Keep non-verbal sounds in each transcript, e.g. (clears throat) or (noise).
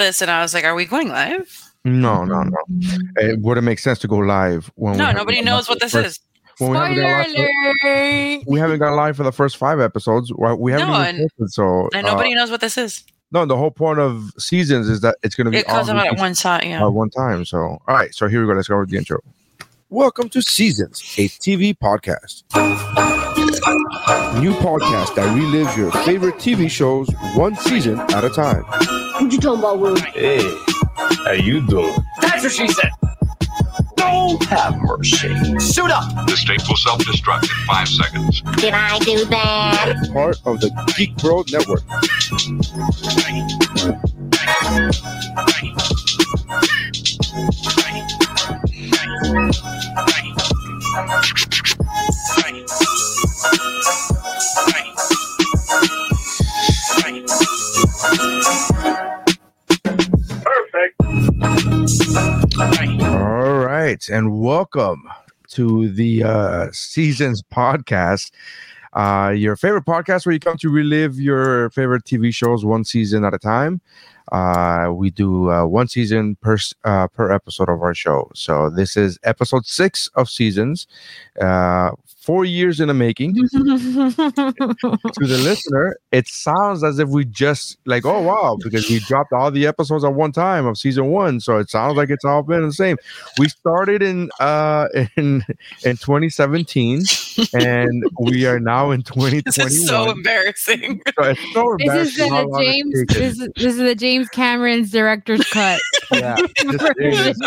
this and I was like, "Are we going live?" No, no, no. It wouldn't make sense to go live when No, haven't nobody knows what this for- is. when we haven't gone Spoiler live for- we haven't gone live for the first five episodes. We haven't No, even and- posted, so And uh, nobody knows what this is. no. The whole point of seasons is that it's going to be It comes all out at one shot. Yeah. at one time. So, all right. So here we go. Let's go with the intro. Welcome to Seasons, a TV podcast. New podcast that relives your favorite TV shows one season at a time. What you talking about, Will? Hey, how you doing? That's what she said. Don't have mercy. Suit up. The state will self-destruct in five seconds. Did I do that? Part of the Geek Bro Network. All right, and welcome to the uh, Seasons podcast. Uh, your favorite podcast where you come to relive your favorite TV shows one season at a time. Uh, we do uh, one season per uh, per episode of our show. So this is episode six of seasons. Uh, four years in the making. (laughs) to the listener, it sounds as if we just like, oh wow, because we dropped all the episodes at one time of season one. So it sounds like it's all been the same. We started in uh (laughs) in in 2017 and we are now in (laughs) This 2021. is so embarrassing. So it's so This is embarrassing the James. This is, this is the James Cameron's director's cut. Yeah, is-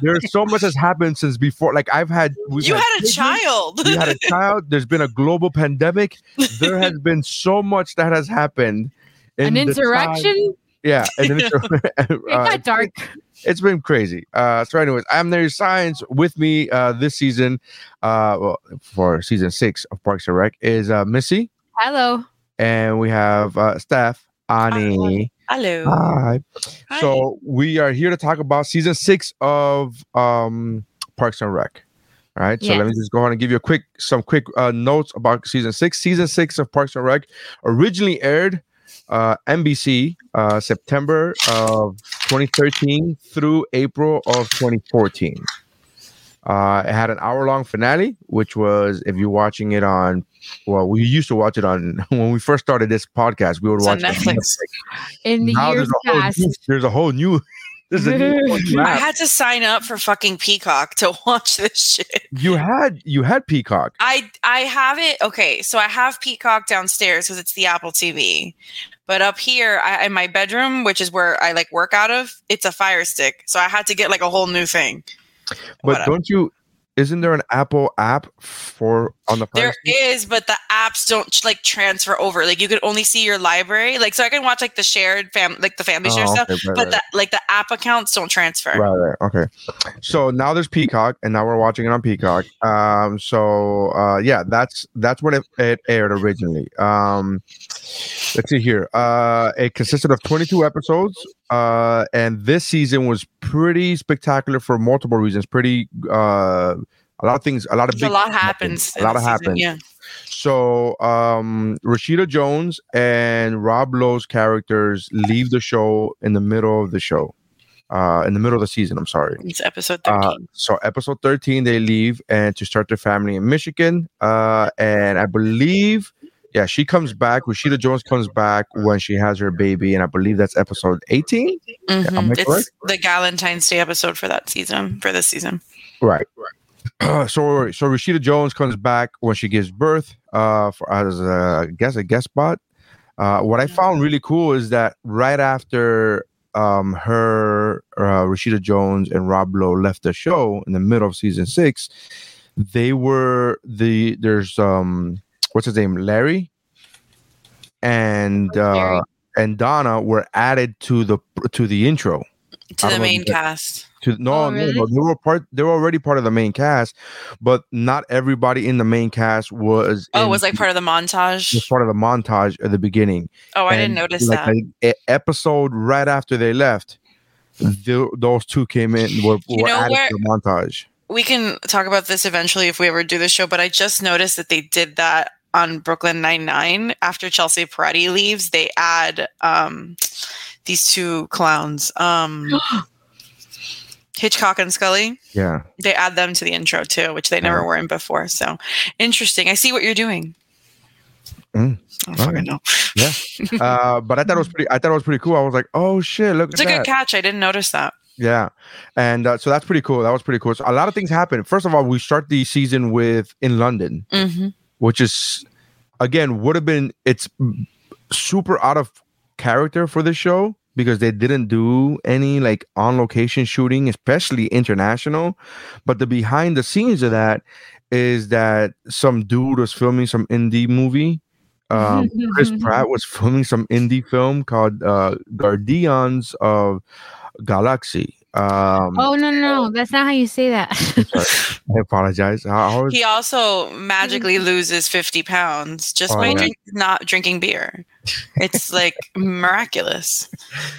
there's so much has happened since before. Like I've had, we've you had a children, child. We had a (laughs) child. There's been a global pandemic. There has (laughs) been so much that has happened. in An the insurrection. time- Yeah, an (laughs) insur- It uh, got dark. it's been crazy. Uh, so, anyways, I'm there. Science with me uh, this season, uh, well, for season six of Parks and Rec is uh, Missy, Hello. and we have uh, Steph, Ani. Hello. Hi. Hi. So we are here to talk about season six of um, Parks and Rec. All right. So let me just go ahead and give you a quick, some quick uh, notes about season six. Season six of Parks and Rec originally aired uh, NBC uh, September of 2013 through April of 2014. Uh, it had an hour long finale, which was if you're watching it on, well, we used to watch it on (laughs) when we first started this podcast. We would It's watch it on Netflix. In the now years there's a whole past, new, there's a whole new there's a new (laughs) I had to sign up for fucking Peacock to (laughs) watch this shit. you had you had Peacock. I I have it. Okay, so I have Peacock downstairs because it's the Apple TV. But up here I, in my bedroom, which is where I like work out of, it's a Fire Stick. So I had to get like a whole new thing. But Whatever. don't you isn't there an Apple app for on the There but the apps don't like transfer over. Like you could only see your library. Like so, I can watch like the shared fam, like the family share Oh, stuff. right, but right. the like the app accounts don't transfer. Right, right, okay. So now there's Peacock, and now we're watching it on Peacock. Um, so uh, yeah, that's that's when it, it aired originally. Um, let's see here. Uh, it consisted of 22 episodes, uh, and this season was pretty spectacular for multiple reasons. Pretty uh, a lot of things, a lot of A lot happens. A lot of season, happens. Yeah. So um Rashida Jones and Rob Lowe's characters leave the show in the middle of the show. Uh in the middle of the season, I'm sorry. It's episode 13. Uh, so episode 13 they leave and to start their family in Michigan. Uh and I believe yeah, she comes back. Rashida Jones comes back when she has her baby, and I believe that's episode 18. Mhm. am It's correct? the Galentine's Day episode for that season, for this season. Right. (clears throat) so so Rashida Jones comes back when she gives birth uh for as a I guess a guest spot. Uh what I found really cool is that right after um her uh, Rashida Jones and Rob Lowe left the show in the middle of season 6 they were the there's um what's his name Larry and uh Larry. and Donna were added to the to the intro To the don't know main cast. to no, Oh, really? no, they were part. They were already part of the main cast, but not everybody in the main cast was. Oh, it was like part of the montage. was part of the montage at the beginning. Oh, I didn't notice like, that. a- a episode right after they left, tho- those two came in. Were, You were know added where- to the montage. we can talk about this eventually if we ever do the show, but I just noticed that they did that on Brooklyn Nine Nine. After Chelsea Peretti leaves, they add um, these two clowns. Um, (gasps) Hitchcock and Scully. Yeah. They add them to the intro too, which they never Yeah. were in before. So interesting. I see what you're doing. Mm. I don't fucking know. (laughs) Uh, but I thought it was pretty. I thought it was pretty cool. I was like, oh shit, look It's at a that. good catch. I didn't notice that. Yeah, and uh, so that's pretty cool. That was pretty cool. So a lot of things happened. First of all, we start the season with in London, hmm which is again would have been it's super out of character for the show because they didn't do any like on location shooting, especially international. But the behind the scenes of that is that some dude was filming some indie movie. Um, (laughs) Chris Pratt was filming some indie film called uh, Guardians of Galaxy. Um, Oh no, no, no, that's not how you say that. (laughs) I apologize. How, how is- He also magically loses 50 pounds just Oh, by yeah. drink, not drinking beer. It's like (laughs) miraculous.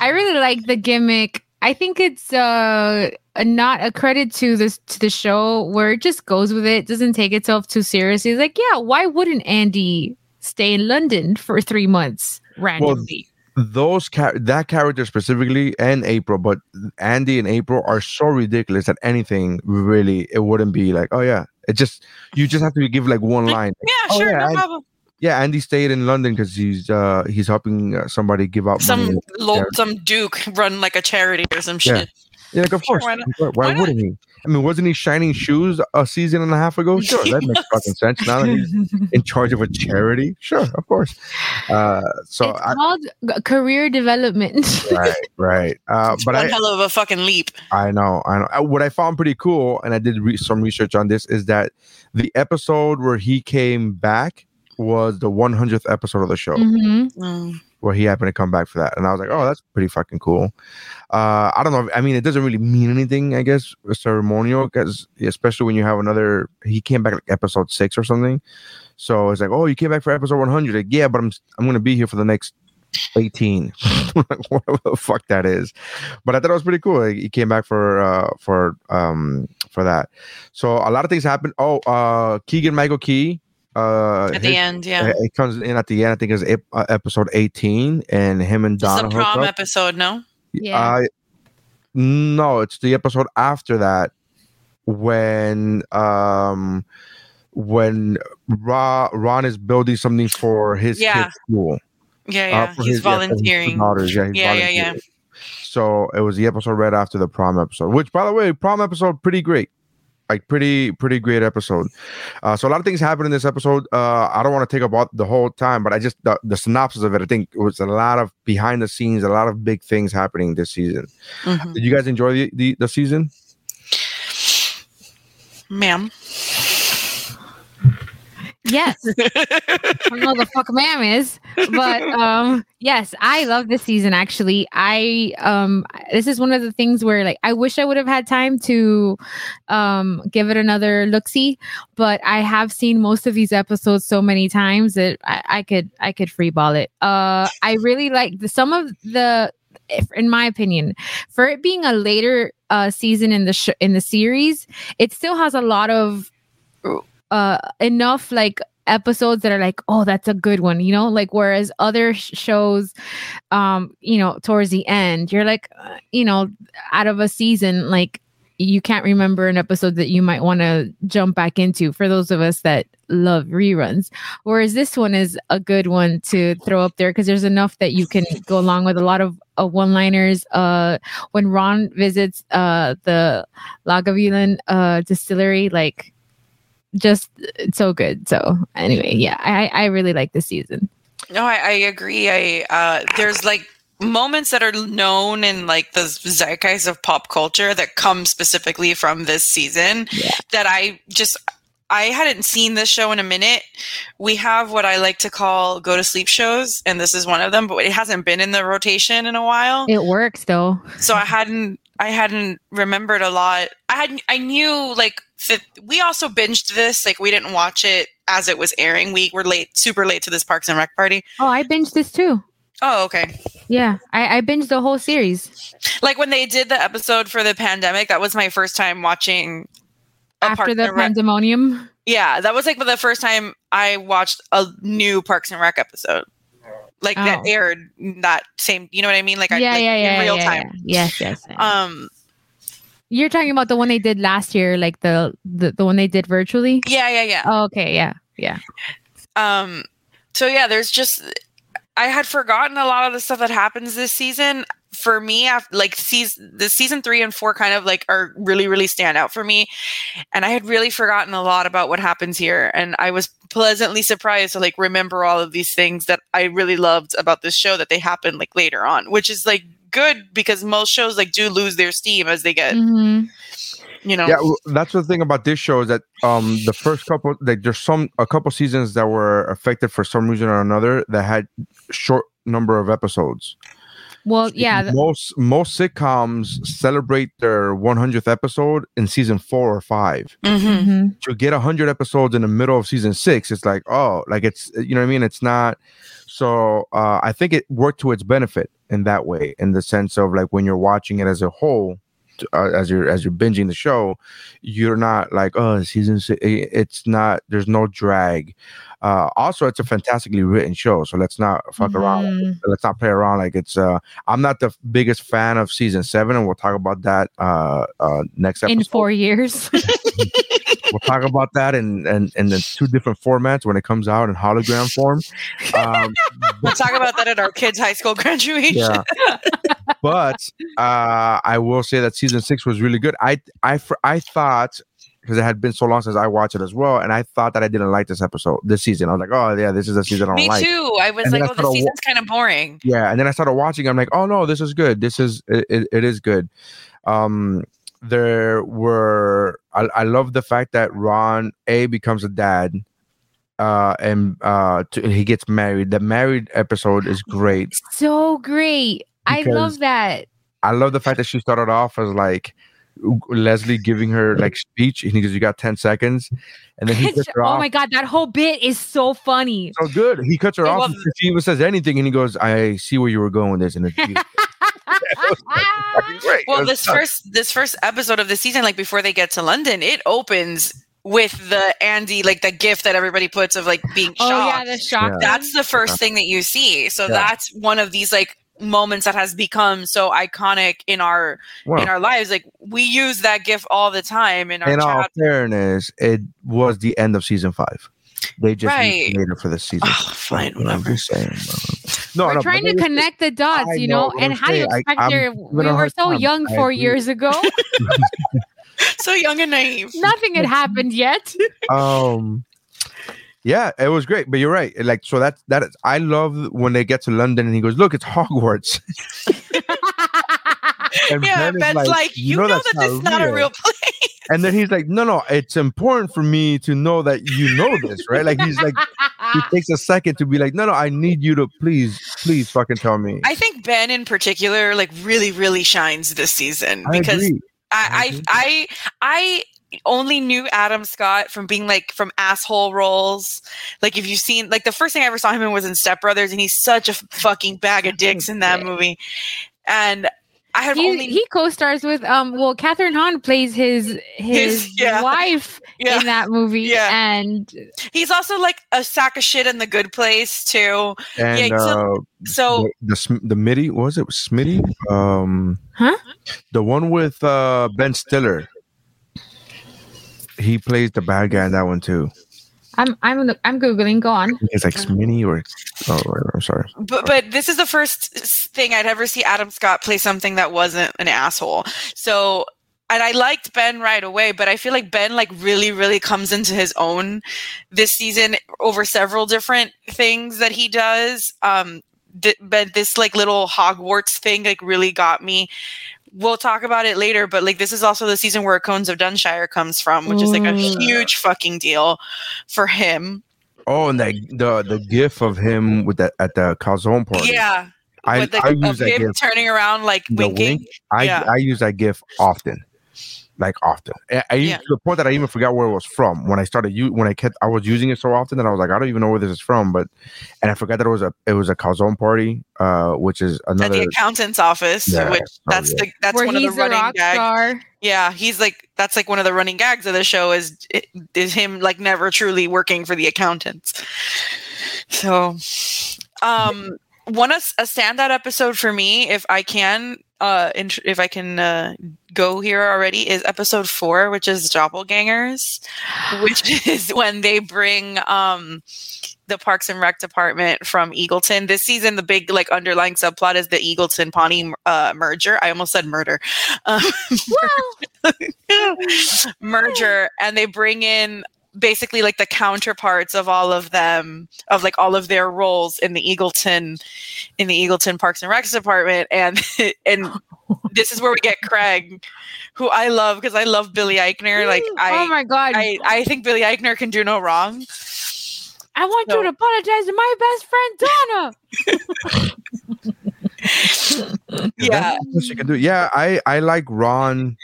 I really like the gimmick. I think it's uh not a credit to this to the show where it just goes with it, doesn't take itself too seriously. It's like, yeah, why wouldn't Andy stay in London for three months randomly? Those char- that character specifically and April, but Andy and April are so ridiculous that anything really it wouldn't be like, oh yeah, it just you just have to give like one line. Yeah, Oh, sure, yeah, no I- problem. Yeah, Andy stayed in London because he's uh he's helping uh, somebody give out Some money. lo- some duke run like a charity or some Yeah. shit. Yeah, like of Sure, course. why? Why, why Why wouldn't he? I mean, wasn't he shining shoes a season and a half ago? Sure, that makes (laughs) fucking sense. Now that he's in charge of a charity, sure, of course. Uh, so it's I, called career development. right, right. (laughs) Uh, It's but one I, hell of a fucking leap. I know, I know. Uh, What I found pretty cool, and I did re- some research on this, is that the episode where he came back was the 100th episode of the show, Mhm. Mm. Where he happened to come back for that, and I was like, oh, that's pretty fucking cool. Uh, I don't know. I mean, it doesn't really mean anything, I guess, ceremonial, because especially when you have another. He came back like episode six or something, so it's like, oh, you came back for episode 100. Like, yeah, but I'm I'm gonna be here for the next 18 (laughs) like, whatever the fuck that is but i thought it was pretty cool he came back for uh for um for that so a lot of things happened oh uh keegan michael key uh At the his- end, yeah. it comes in at the end i think it's ep- uh, episode 18 and him and It's donna the prom episode, no? Yeah. Uh, no, it's the episode after that when um when Ra, Ron is building something for his Yeah. kid's school. Yeah, Uh, yeah. for He's his- yeah, for his two volunteering. daughters. Yeah, he's Yeah, yeah, yeah. volunteering. So it was the episode right after the prom episode, which by the way, prom episode pretty great. Like pretty, pretty great episode. Uh, so a lot of things happened in this episode. Uh, I don't want to take up all, the whole time, but I just the, the synopsis of it. I think it was a lot of behind the scenes, a lot of big things happening this season. Mhm. Did you guys enjoy the the, the season? Ma'am. Yes. (laughs) I don't know the fuck ma'am is, but (laughs) um, yes, I love this season. Actually, I um, this is one of the things where like I wish I would have had time to um give it another look see, but I have seen most of these episodes so many times that I, I could I could freeball it. Uh, I really like the some of the. if- In my opinion, for it being a later uh, season in the sh- in the series, it still has a lot of uh enough like episodes that are like oh that's a good one you know? Like whereas other sh- shows um you know towards the end you're like uh, you know out of a season like you can't remember an episode that you might want to jump back into for those of us that love reruns. Whereas this one is a good one to throw up there because there's enough that you can go along with a lot of uh, one liners uh when ron visits uh the lagavulin uh distillery like just so good. So anyway, yeah, I I really like this season. No, I, I agree. I uh, there's like moments that are known in like the zeitgeist of pop culture that come specifically from this season Yeah. that I just I hadn't seen this show in a minute. We have what I like to call go to sleep shows, and this is one of them, but it hasn't been in the rotation in a while. It works though. so I hadn't I hadn't remembered a lot. I had I knew like we also binged this like we didn't watch it as it was airing. We were late, super late to this Parks and Rec party. Oh, I binged this too. Oh, okay. Yeah, I, I binged the whole series Like when they did the episode for the pandemic, that was my first time watching. a after the Rec- pandemonium. Yeah, that was like the first time I watched a new Parks and Rec episode. like that Oh. aired that same. You know what I mean? Like, I, yeah, like, yeah, yeah, in real yeah, time. yeah. Yes, yes. yes. Um, You're talking about the one they did last year, like the the, the one they did virtually. yeah, yeah, yeah. Oh, okay, yeah, yeah. Um, so yeah, there's just I had forgotten a lot of the stuff that happens this season. For me, after, like season the season three and four kind of like are really really stand out for me, and I had really forgotten a lot about what happens here, and I was pleasantly surprised to like remember all of these things that I really loved about this show that they happen like later on, which is like good because most shows like do lose their steam as they get Mhm. you know Yeah, well, that's the thing about this show is that um the first couple like there's some a couple seasons that were affected for some reason or another that had short number of episodes. Well, yeah. th- most most sitcoms celebrate their 100th episode in season four or five. Mhm. mhm. To get 100 episodes in the middle of season six, it's like oh, like it's you know what I mean. It's not. So uh, I think it worked to its benefit in that way, in the sense of like when you're watching it as a whole, uh, as you're as you're binging the show, you're not like oh season six. It's not. There's no drag. Uh, also, it's a fantastically written show, so let's not fuck around Mhm. let's not play around like it's uh i'm not the biggest fan of season seven and we'll talk about that uh uh next episode In four years. (laughs) (laughs) we'll talk about that in in, in the two different formats when it comes out in hologram form um we'll talk about that at our kids high school (laughs) graduation yeah but uh i will say that season six was really good i i i thought because it had been so long since I watched it as well, and I thought that I didn't like this episode, this season. I was like, "Oh yeah, this is a season I don't Me like." too. I was And like, oh, wa- season's kind of boring. yeah and then i started watching i'm like oh no this is good this is it, it, it is good um there were I, I love the fact that ron a becomes a dad uh and uh to, he gets married the married episode is great (gasps) so great. I love that. i love the fact that she started off as like leslie giving her like speech and he goes you got 10 seconds and then he (laughs) cuts her off. oh off my god, that whole bit is so funny. so good he cuts her I off love she even says anything and he goes i see where you were going with this and it's (laughs) beautiful. (laughs) Fucking great. It Well, this nuts. first this first episode of the season, like before they get to London, it opens with the Andy, like the gift that everybody puts of like being shocked. oh yeah, the shock. Yeah. that's the first thing that you see. So Yeah. that's one of these like moments that has become so iconic in our Well, in our lives. Like we use that gif all the time in our in all fairness, it was the end of season five. They just Right. made it for the season. Oh, fine, I'm whatever. just saying. No, We're no, trying to connect the dots, I you know, know. And how do you saying, expect I'm there? giving We were so time. young I four agree. years ago. (laughs) (laughs) (laughs) so young and naive. Nothing had happened yet. (laughs) um yeah it was great but you're right like so that that is, i love when they get to london and he goes look it's hogwarts (laughs) and Yeah, Ben Ben's like, you know, that this is not a real place. and then he's like no no it's important for me to know that you know this right like he's like he takes a second to be like no no i need you to please please fucking tell me I think Ben in particular, like, really, really shines this season I because agree. I, agree. I, I, I only knew Adam Scott from being like from asshole roles. Like, if you've seen, like, the first thing I ever saw him in was in Step Brothers, and he's such a fucking bag of dicks in that movie. And I have he, only, he co-stars with um well Kathryn Hahn plays his (laughs) his, His- yeah. wife yeah, in that movie Yeah. and he's also like a sack of shit in the Good Place too. and yeah, so- uh, So the the, Sm- the Mitty what was it Smitty um Huh? the one with uh Ben Stiller he plays the bad guy in that one too I'm I'm I'm googling go on it's like Smitty or oh I'm sorry but but this is the first thing I'd ever see Adam Scott play something that wasn't an asshole. So and I liked Ben right away, but I feel like Ben like really really comes into his own this season over several different things that he does. Um th- but this like little Hogwarts thing like really got me. We'll talk about it later, but like this is also the season where Cones of Dunshire comes from, which is like a huge fucking deal for him. oh and that the the gif of him with that at the calzone party Yeah. I, with the, I of use that him gif turning around like winking. wink, I Yeah. I use that gif often like often I, I Yeah. to the point that I even forgot where it was from when I started you when I kept I was using it so often that I was like I don't even know where this is from but and I forgot that it was a it was a calzone party uh which is at another the accountant's office, Yeah. which Oh, that's the that's where one of the he's the running rock gags. Yeah, he's like that's like one of the running gags of the show is is him like never truly working for the accountants. So, um, one of a standout episode for me, if I can, uh, int- if I can uh, go here already, is episode four, which is Doppelgangers, which (laughs) is when they bring um the Parks and Rec department from Eagleton. This season, the big like underlying subplot is the Eagleton Pawnee uh, merger. I almost said murder. Um, (laughs) (laughs) merger, and they bring in basically like the counterparts of all of them of like all of their roles in the Eagleton in the Eagleton Parks and Recs department and (laughs) and (laughs) this is where we get Craig who I love because I love Billy Eichner like I oh my god! I, I think Billy Eichner can do no wrong. I want So- you to apologize to my best friend Donna. (laughs) Yeah. She can do. Yeah, I I like Ron,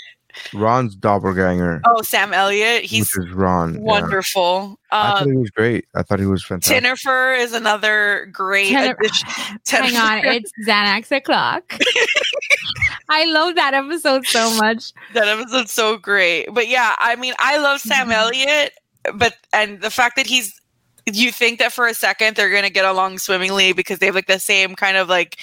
Ron's doppelganger, Oh, Sam Elliott, he's which is Ron. yeah. wonderful. I Uh, thought he was great. I thought he was fantastic. Tynnyfer is another great Tinner- addition. (sighs) Hang on, it's Xanax o'clock. (laughs) I love that episode so much. that episode's so great. But yeah, I mean, I love Sam Mhm. Elliott, but and the fact that he's you think that for a second they're gonna get along swimmingly because they have like the same kind of like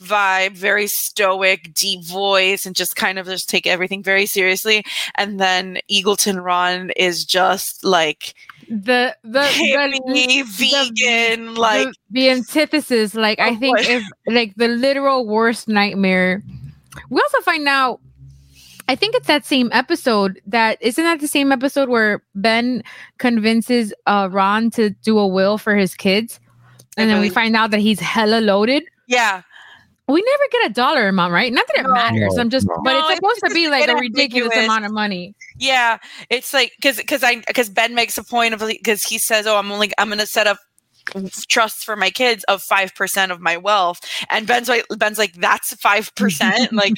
vibe, very stoic, deep voice, and just kind of just take everything very seriously. And then Eagleton Ron is just like The the (laughs) hippie, the, vegan, like the, the antithesis. Like I Oh, think if like the literal worst nightmare. We also find out. I think it's that same episode that isn't that the same episode where Ben convinces uh Ron to do a will for his kids, I and then we believe- find out that he's hella loaded. yeah. We never get a dollar amount, right? Not that it No. matters. I'm just, No. but No, it's it's supposed to be like a ambiguous. ridiculous amount of money. Yeah, it's like because because I because Ben makes a point of because he says, "Oh, I'm only I'm going to set up trusts for my kids of five percent of my wealth," and Ben's like Ben's like that's five percent, like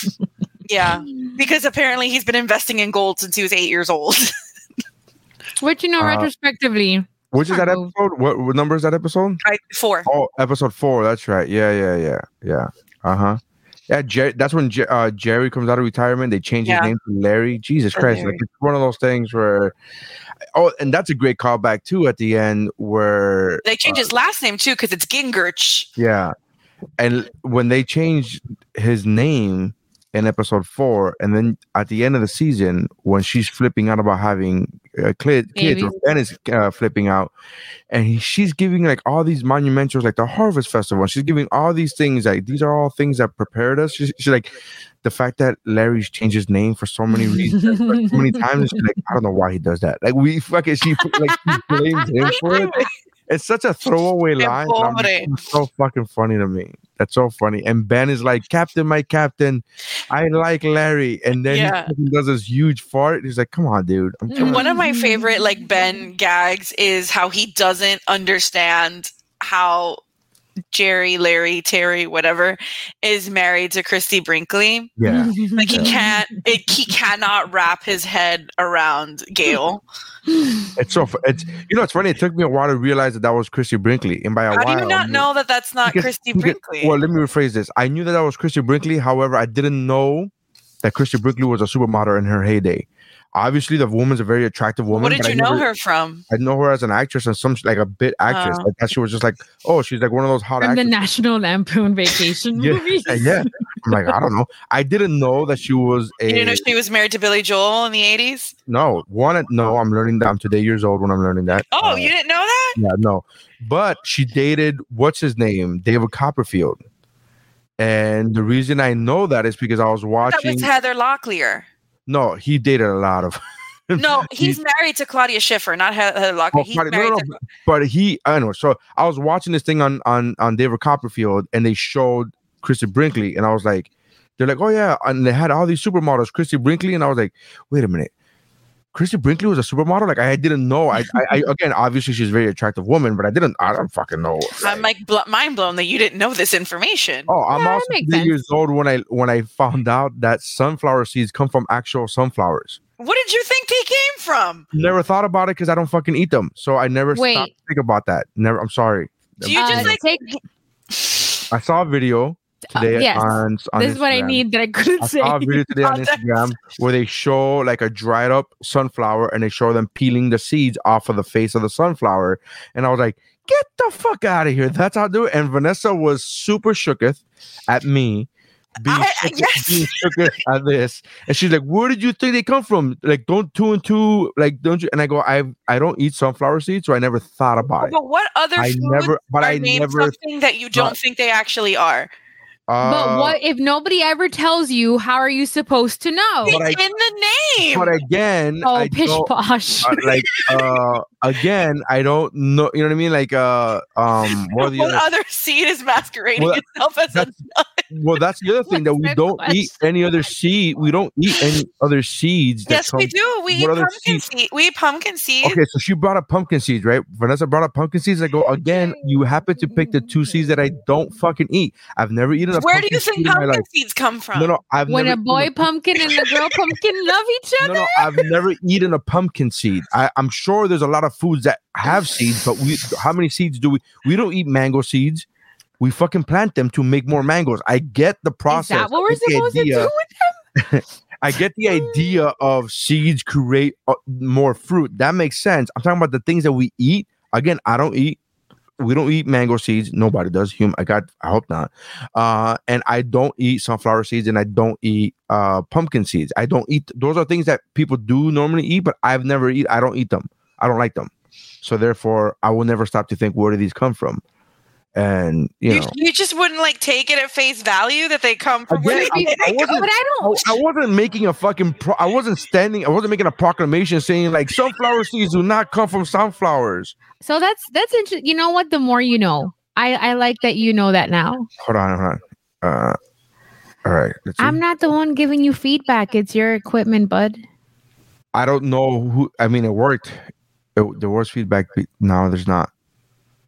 (laughs) yeah, because apparently he's been investing in gold since he was eight years old. (laughs) Which you know, Uh, retrospectively, Which is that Smart episode? What, what number is that episode? I, four. Oh, episode four. That's right. Yeah, yeah, yeah, yeah. Uh huh. Yeah, Jer- that's when Jer- uh, Jerry comes out of retirement. They change Yeah. his name to Larry. Jesus To Christ! Like it's one of those things where. Oh, and that's a great callback too at the end where They changed his last name too because it's Gergich. Yeah. And when they change his name in episode four, and then at the end of the season, when she's flipping out about having uh, kid, kids, or Ben is uh, flipping out, and he, she's giving like all these monumentals, like the Harvest Festival, and she's giving all these things, like these are all things that prepared us. She's, she's like, the fact that Larry's changed his name for so many reasons, like, so many (laughs) times, she's like, I don't know why he does that. Like we fucking, she like she blames him for it. (laughs) It's such a throwaway line. Just- it's so fucking funny to me. That's so funny. And Ben is like, Captain, my captain, I like Larry. And then Yeah. he does this huge fart. He's like, come on, dude. I'm One of my favorite like Ben gags is how he doesn't understand how Jerry, Larry, Terry, whatever, is married to Christy Brinkley. yeah. (laughs) Like he can't, it, he cannot wrap his head around Gail. (laughs) It's so it's you know it's funny. It took me a while to realize that that was Christy Brinkley. And by a How while, do you not I knew- know that that's not because- Christy because- Brinkley? Well, let me rephrase this. I knew that that was Christy Brinkley. However, I didn't know that Christy Brinkley was a supermodel in her heyday. Obviously, the woman's a very attractive woman. what did but I you know never- her from? I know her as an actress and some like a bit actress. Oh. I thought she was just like, oh, she's like one of those hot from the. National Lampoon Vacation (laughs) Yeah, movies. yeah. I'm like, I don't know. I didn't know that she was a You didn't know she was married to Billy Joel in the 80s? no one. No, I'm learning that. I'm today years old when I'm learning that. Oh, Uh, you didn't know that? yeah, no. But she dated what's his name, David Copperfield. And the reason I know that is because I was watching. That watching. was Heather Locklear. No, he dated a lot of. (laughs) No, He- he's married to Claudia Schiffer, not He- uh, Heather Locklear. Oh, he's Claudia- married no, to no, but he anyway. So I was watching this thing on on on David Copperfield, and they showed Christy Brinkley, and I was like, they're like, oh yeah, and they had all these supermodels, Christy Brinkley, and I was like, wait a minute. Christy Brinkley was a supermodel. Like I didn't know. I, I, I (laughs) again, obviously she's a very attractive woman, but I didn't. I don't fucking know. I'm like bl- mind blown that you didn't know this information. Oh, I'm Yeah, that also makes three sense. years old when I when I found out that sunflower seeds come from actual sunflowers. What did you think they came from? Never thought about it because I don't fucking eat them, so I never Wait. stopped to think about that. Never. I'm sorry. Do you Uh, just like take, (laughs) I saw a video uh, yes, on, on this is what I need that I couldn't I say. saw a video (laughs) today on Instagram where they show like a dried up sunflower and they show them peeling the seeds off of the face of the sunflower. And I was like, get the fuck out of here. That's how I do it. And Vanessa was super shooketh at me. Being, I- shooketh- yes. being shooketh at this, and she's like, "Where did you think they come from? Like, don't two and two, like, don't you?" And I go, "I I don't eat sunflower seeds, so I never thought about it. But what other I never, but I named never. something that you don't think they actually are? Uh, but what if nobody ever tells you? How are you supposed to know? It's I- in the name. But again, Oh, I pish don't- posh. uh, like (laughs) uh again i don't know you know what i mean like uh um what the what other, other seed is masquerading Well, itself as a that's- well that's the other (laughs) thing that we don't eat any other seed we don't eat any other seeds that Yes, we do. We eat pumpkin seeds? seed. We eat pumpkin seeds. okay so she brought up pumpkin seeds right vanessa brought up pumpkin seeds i go again you happen to pick the two seeds that i don't fucking eat i've never eaten a Where do you think seed in my pumpkin life. seeds come from? no no i've when never a boy eaten pumpkin and a girl pumpkin love each other. (laughs) no, no, I've never eaten a pumpkin seed. I, I'm sure there's a lot of foods that have seeds, but we how many seeds do we? We don't eat mango seeds. We fucking plant them to make more mangoes. I get the Is process. that what I we're get the to idea- do with them? (laughs) I get the idea of seeds create uh, more fruit. That makes sense. I'm talking about the things that we eat. Again, I don't eat. We don't eat mango seeds. Nobody does. Human. I got. I hope not. Uh, and I don't eat sunflower seeds, and I don't eat uh pumpkin seeds. I don't eat. Those are things that people do normally eat, but I've never eat. I don't eat them. I don't like them. So therefore, I will never stop to think where do these come from. And you You, know, you just wouldn't like take it at face value that they come from where they, I- I they wasn't- But I I, don't. I wasn't making a fucking pro- I wasn't standing I wasn't making a proclamation saying like sunflower seeds do not come from sunflowers. So that's that's interesting. You know what? The more you know, I I like that you know that now. Hold on, hold on. Uh all right. Let's. I'm not the one giving you feedback. It's your equipment, bud. I don't know who I mean it worked. It, there was feedback but no there's not.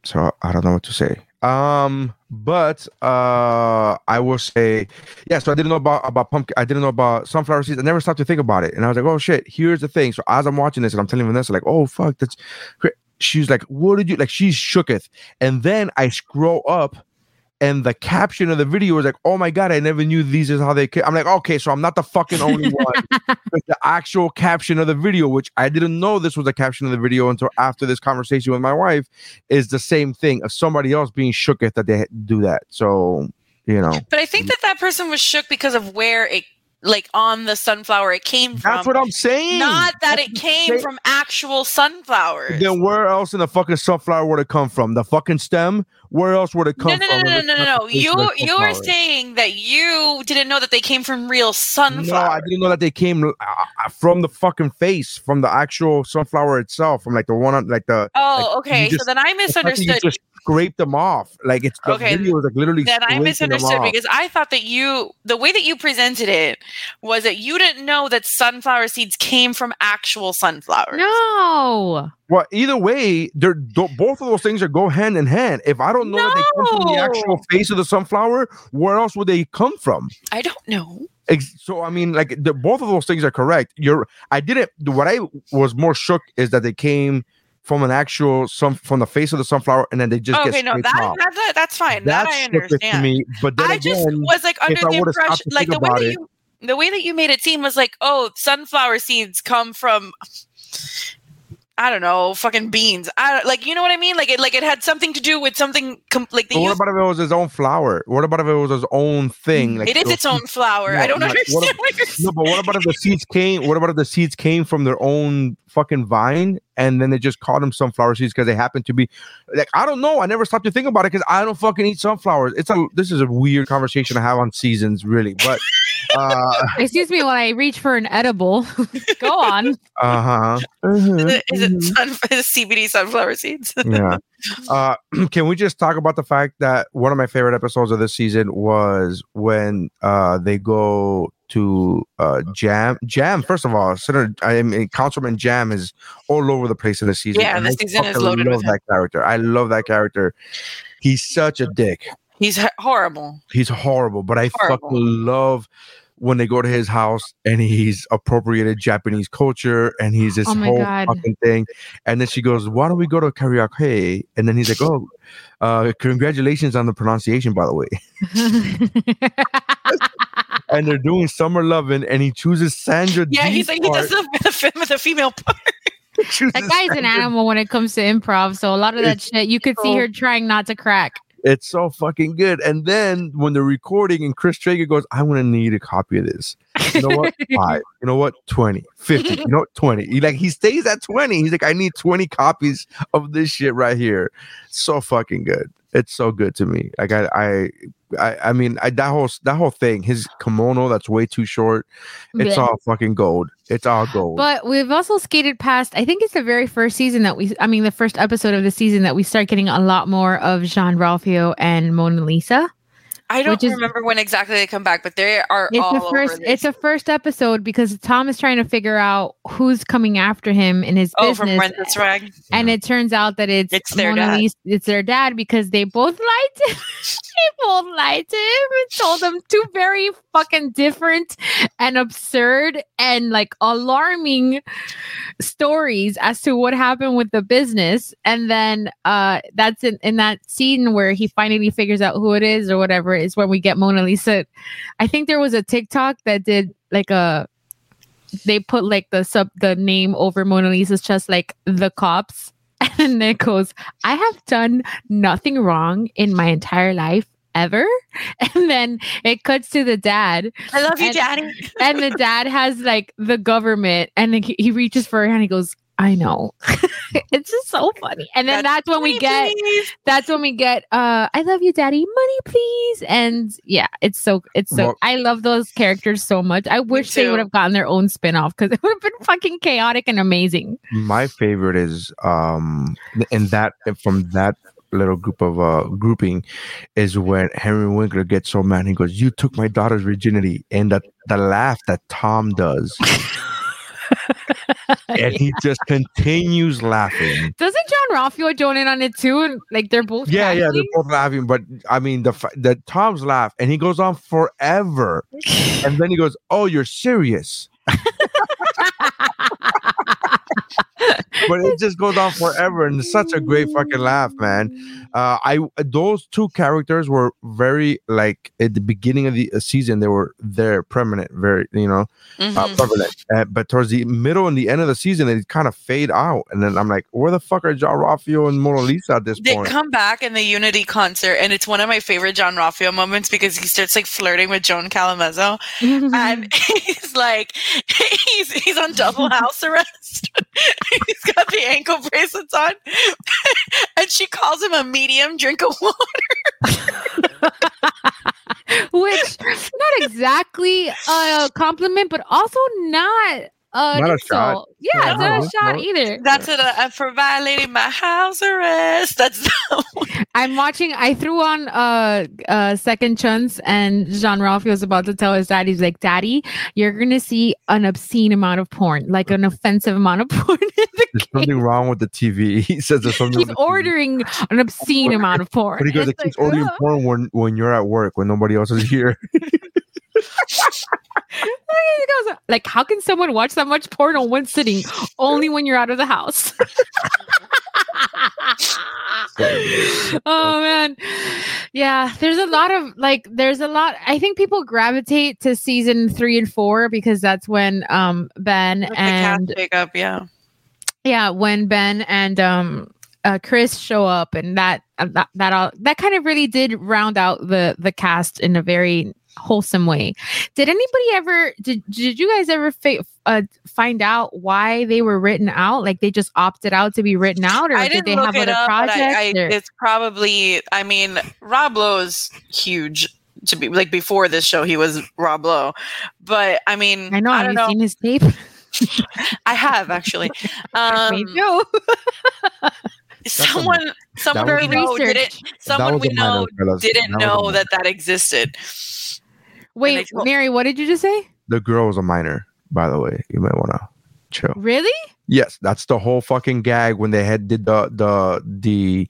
So I don't know what to say. Um but uh I will say yeah, so I didn't know about about pumpkin I didn't know about sunflower seeds. I never stopped to think about it. And I was like, oh shit, here's the thing. So as I'm watching this and I'm telling Vanessa, like, oh fuck, that's. She's like, what did you like? She's shooketh. And then I scroll up and the caption of the video was like, "Oh my god, I never knew these is how they." Ca-. I'm like, okay, so I'm not the fucking only (laughs) one. But the actual caption of the video, which I didn't know this was the caption of the video until after this conversation with my wife, is the same thing of somebody else being shooketh that they do that. So you know, But I think that that person was shook because of where it, like on the sunflower, it came from. that's what I'm saying. Not that That's it came from actual sunflowers. Then where else in the fucking sunflower would it come from? The fucking stem? Where else would it No, come no, no, from? no, if no, no, no. You you were saying that you didn't know that they came from real sunflowers. No, I didn't know that they came uh, uh, from the fucking face, from the actual sunflower itself, from like the one on like the. oh, like, okay. just- so then I misunderstood. just scrape them off, like it's the Okay, video is like literally. Then I misunderstood because I thought that you, the way that you presented it, was that you didn't know that sunflower seeds came from actual sunflowers. No. Well, either way, they're both of those things are go hand in hand. If I don't know that they come from the actual face of the sunflower, where else would they come from? I don't know. So I mean, like the, both of those things are correct. You're. I didn't. What I was more shook is that they came from an actual some from the face of the sunflower, and then they just okay, get no, that, that, that that's fine. that That's I it to understand. me. But then I again, just was like under the impression, like the way that it- you, the way that you made it seem was like, oh, sunflower seeds come from. I don't know, fucking beans. I don't, like, you know what I mean? Like it, like it had something to do with something. Com- like what about if it was his own flower? What about if it was his own thing? Like it is its own flower. No, I don't like, what understand if- what, you're No, but what about if the seeds came? What about if the seeds came from their own fucking vine and then they just called them sunflower seeds because they happen to be like I don't know. I never stopped to think about it because I don't fucking eat sunflowers. It's a this is a weird conversation to have on seasons, really. But uh (laughs) Excuse me while I reach for an edible. (laughs) Go on. uh-huh. (laughs) Is it, is it sun, is it CBD sunflower seeds? yeah. (laughs) Uh, (clears throat) can we just talk about the fact that one of my favorite episodes of this season was when uh, they go to uh, Jamm? Jamm, first of all, Senator, I mean, Councilman Jamm is all over the place in the season. Yeah, I season is loaded love with that character. I love that character. He's such a dick. He's horrible. He's horrible, but I Horrible. fucking love when they go to his house and he's appropriated Japanese culture and he's this Oh whole God. fucking thing. And then she goes, "Why don't we go to karaoke?" And then he's like, "Oh, uh, congratulations on the pronunciation, by the way." (laughs) And they're doing summer loving, and he chooses Sandra. Yeah, Dee's he's like he part. does the, (laughs) the, the female part. That just guy's an animal when it comes to improv. So a lot of that It's shit, you could see her trying not to crack. It's so fucking good. And then when they're recording and Chris Traeger goes, I'm gonna need a copy of this. You know what? (laughs) Five. You know what? 20, 50. You know what? 20. He like he stays at 20. He's like, I need 20 copies of this shit right here. So fucking good. It's so good to me. Like I I I, I mean I that whole that whole thing, his kimono that's way too short. It's Yeah. all fucking gold. It's all gold. But we've also skated past. I think it's the very first season that we. I mean, the first episode of the season that we start getting a lot more of Jean Ralphio and Mona Lisa. I don't is- remember when exactly they come back, but they are It's all the over first. this. It's a first episode because Tom is trying to figure out who's coming after him in his oh business. from Rent-A-Swag. and it turns out that it's, It's their Mona dad. Lisa, it's their dad because they both (laughs) lied to both lied to? Him and told him two very fucking different and absurd and like alarming stories as to what happened with the business. And then uh that's in, in that scene where he finally figures out who it is or whatever is when we get Mona Lisa. I think there was a TikTok that did like a they put like the sub the name over Mona Lisa's chest like the cops (laughs) and it goes I have done nothing wrong in my entire life ever (laughs) and then it cuts to the dad I love you, And- Daddy. and the dad has like the government and he, he reaches for her and he goes I know. (laughs) (laughs) It's just so funny. And then that's, when we get please. that's when we get uh I love you daddy money please. And yeah it's so it's so Well- I love those characters so much. I wish they would have gotten their own spin-off because (laughs) it would have been fucking chaotic and amazing. My favorite is um in that from that little group of uh grouping is when Henry Winkler gets so mad he goes you took my daughter's virginity and the the laugh that Tom does (laughs) and he just continues laughing. Doesn't Jean Ralphio join in on it too? And like they're both yeah yeah they're both laughing but I mean the the Tom's laugh and he goes on forever. (laughs) And then he goes oh you're serious (laughs) but it just goes on forever and it's such a great fucking laugh man uh i those two characters were very like at the beginning of the uh, season they were there permanent very you know uh, Mhm. prevalent uh, but towards the middle and the end of the season they kind of fade out and then i'm like where the fuck are Jean Ralphio and mona lisa at this point? They point come back in the Unity concert, and it's one of my favorite Jean Ralphio moments because he starts like flirting with Joan Calamezzo, and (laughs) (laughs) he's like, (laughs) he's he's on double house arrest. (laughs) he's got the ankle bracelets on, (laughs) and she calls him a medium drink of water. (laughs) which not exactly a compliment but also not uh, Not a shot. insult. Yeah, it's No, not a shot no. either. That's it. Uh, for violating my house arrest. That's (laughs) I'm watching. I threw on uh uh second chance, and Jean Ralphio was about to tell his dad. He's like, "Daddy, you're gonna see an obscene amount of porn, like an offensive amount of (laughs) porn." in the there's game." something wrong with the tv (laughs) he says there's something He's with the TV. ordering an obscene amount of porn. but he goes It's it keeps like, ordering "Ugh." porn when when you're at work when nobody else is here He goes, like, how can someone watch that much porn on one sitting? Only when you're out of the house. (laughs) oh man, yeah. There's a lot of like, there's a lot. I think people gravitate to season three and four because that's when um Ben With the cat and Jacob. Yeah. yeah, when Ben and um uh, Chris show up, and that uh, that that all that kind of really did round out the the cast in a very wholesome way. Did anybody ever did did you guys ever fa- uh, find out why they were written out? Like they just opted out to be written out, or I did didn't they have it other up, but projects? I, I, or- it's probably. I mean, Rob Lowe's huge. To be like before this show, he was Rob Lowe, but I mean, I know. I Have don't you know. seen his tape? (laughs) I have actually. (laughs) Um, Me too. (laughs) someone, someone we know didn't. Someone we know didn't That know that that existed. Wait, told- Mary, what did you just say? the girl was a minor by the way you might want to chill Really? Yes, that's the whole fucking gag when they had did the the the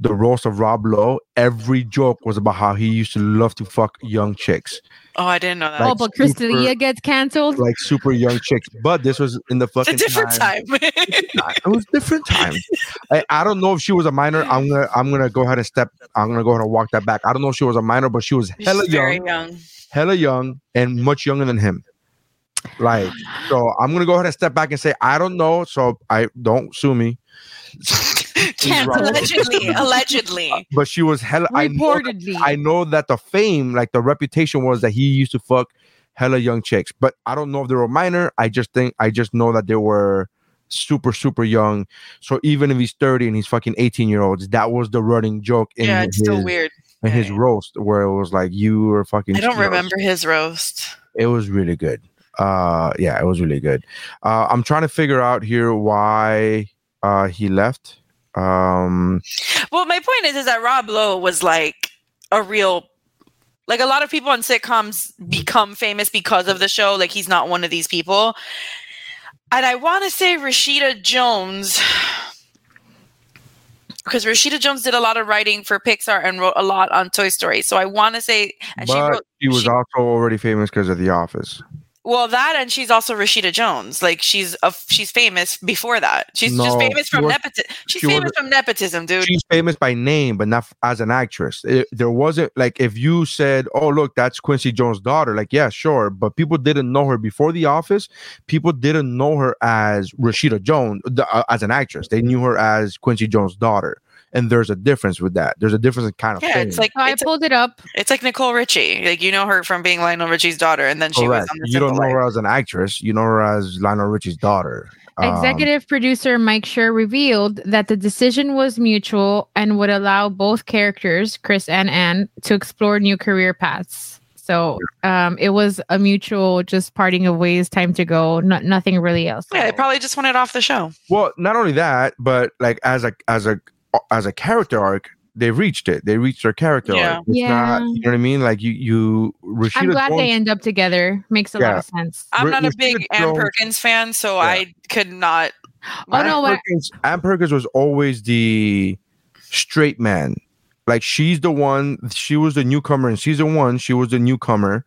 the roast of Rob Lowe. Every joke was about how he used to love to fuck young chicks, Oh, I didn't know that. oh, but super- Crystalia gets canceled. like super young chicks. But this was in the it's a fucking different time. It was different time. I, I don't know if she was a minor. I'm gonna I'm gonna go ahead and step. I'm gonna go ahead and walk that back. I don't know if she was a minor, but she was hella She's very young, young. hella young, and much younger than him. Like, so I'm gonna go ahead and step back and say I don't know. So I don't sue me. (laughs) Can't allegedly, (laughs) allegedly. Uh, but she was hella. I know, Reportedly. I know that the fame, like the reputation, was that he used to fuck hella young chicks. But I don't know if they were minor. I just think I just know that they were super super young. So even if he's 30 and he's fucking 18 year olds, that was the running joke in Yeah, it's his, still weird. in his roast where it was like you were fucking. I don't you remember his roast. It was really good. Uh, yeah, it was really good. Uh, I'm trying to figure out here why uh he left. Um, Well, my point is, is that Rob Lowe was like a real, like a lot of people on sitcoms become famous because of the show. Like he's not one of these people. And I want to say Rashida Jones, because Rashida Jones did a lot of writing for Pixar and wrote a lot on Toy Story. So I want to say, and she wrote, he was she- also already famous because of The Office. Well, that and she's also Rashida Jones. Like she's a, she's famous before that. She's No, just famous from nepotism. She's she famous from nepotism, dude. She's famous by name, but not f- as an actress. It- there wasn't like if you said, "Oh, look, that's Quincy Jones' daughter." Like, yeah, sure, but people didn't know her before The Office. People didn't know her as Rashida Jones the, uh, as an actress. They knew her as Quincy Jones' daughter, and there's a difference with that. There's a difference in kind of yeah, fame. it's like So I it's, pulled it up. it's like Nicole Richie. Like you know her from being Lionel Richie's daughter, and then she Correct. was on the You don't know Life. her as an actress. You know her as Lionel Richie's daughter. Um, Executive producer Mike Schur revealed that the decision was mutual and would allow both characters, Chris and Ann, to explore new career paths. So um, it was a mutual, just parting of ways, time to go. No, nothing really else. Yeah, they probably just wanted off the show. Well, not only that, but like as a as a as a character arc, they reached it. They reached their character Yeah. arc. It's Yeah. not, you know what I mean? Like you, you. Rashida I'm glad Jones- they end up together. Makes a lot of sense. I'm Ri- not a Rashida big Ann Perkins fan, so Yeah. I could not. Oh Ann no, what? Perkins, Ann Perkins was always the straight man. Like she's the one. She was the newcomer in season one. She was the newcomer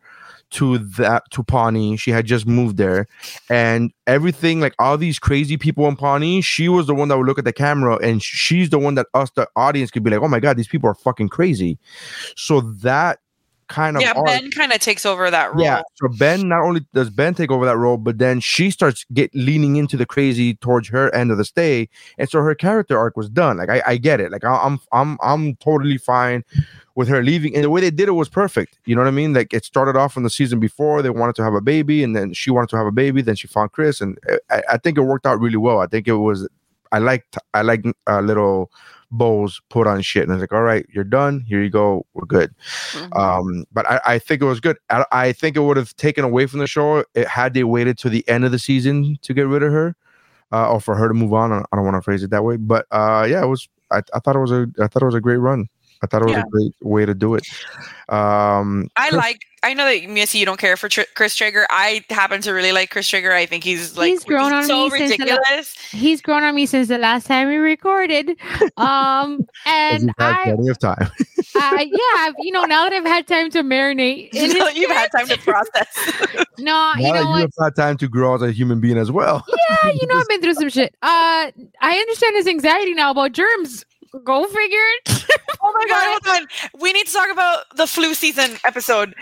to that to Pawnee. She had just moved there, and everything like all these crazy people in Pawnee. She was the one that would look at the camera, and she's the one that us, the audience, could be like, "Oh my god, these people are fucking crazy." So that kind of Yeah, arc- Ben kind of takes over that role. yeah. So Ben not only does Ben take over that role, but then she starts get leaning into the crazy towards her end of the stay, and so her character arc was done. Like I, I get it. Like I, I'm I'm I'm totally fine with her leaving, and the way they did it was perfect. You know what I mean? Like it started off from the season before they wanted to have a baby, and then she wanted to have a baby. Then she found Chris, and I, I think it worked out really well. I think it was. I liked I liked uh, little bows put on shit, and I was like, all right, you're done. Here you go. We're good. Mhm. Um, but I, I think it was good. I, I think it would have taken away from the show it, had they waited to the end of the season to get rid of her, uh, or for her to move on. I don't want to phrase it that way, but uh, yeah, it was. I, I thought it was a. I thought it was a great run. I thought it was Yeah. a great way to do it. Um, I like. I know that Missy, you don't care for Tr- Chris Traeger. I happen to really like Chris Traeger. I think he's like He's grown on so me since the ridiculous. He's grown on me since the last time we recorded. (laughs) Um, 'cause and you've I, plenty of time. I, yeah, you know, now that I've had time to marinate, (laughs) you know, you've had time to process. (laughs) No, you know that you what? have had time to grow as a human being as well. Yeah, you know, I've been through some shit. Uh, I understand his anxiety now about germs. Go figure. (laughs) oh my god, hold on. We need to talk about the flu season episode.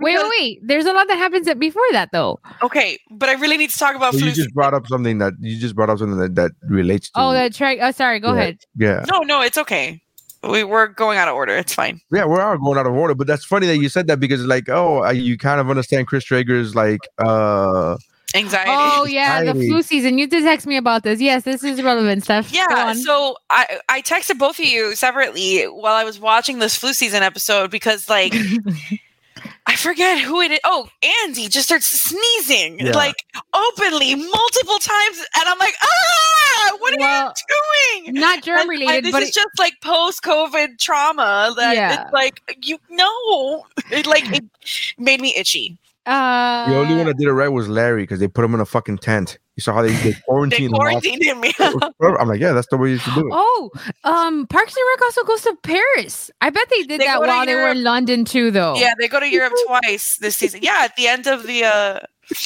wait, wait, wait. There's a lot that happens before that, though. Okay, but I really need to talk about So flu. you just brought up something that you just brought up something that, that relates to. Oh, that's right. Oh, sorry. Go Yeah. ahead. yeah. no, no, it's okay. We, we're going out of order. It's fine. Yeah, we are going out of order, but that's funny that you said that because like, oh, you kind of understand Chris Traeger's like, uh, Anxiety. Oh (laughs) yeah, the flu season. You did text me about this. Yes, this is relevant stuff. Yeah, so I I texted both of you separately while I was watching this flu season episode because like (laughs) I forget who it is. Oh, Andy just starts sneezing Yeah. like openly multiple times, and I'm like, ah, what are Well, you doing? not germ And- related, this but is it- just like post-COVID trauma. That Yeah. it's like you know, it like it made me itchy. Uh, the only one that did it right was Larry because they put him in a fucking tent. You saw how they, they They quarantined him. off- quarantined him. I'm like, yeah, that's the way you should do it. Oh, um, Parks and Rec also goes to Paris. I bet they did They that go to while they were in London too, though. Yeah, they go to Europe (laughs) twice this season. Yeah, at the end of the uh (laughs)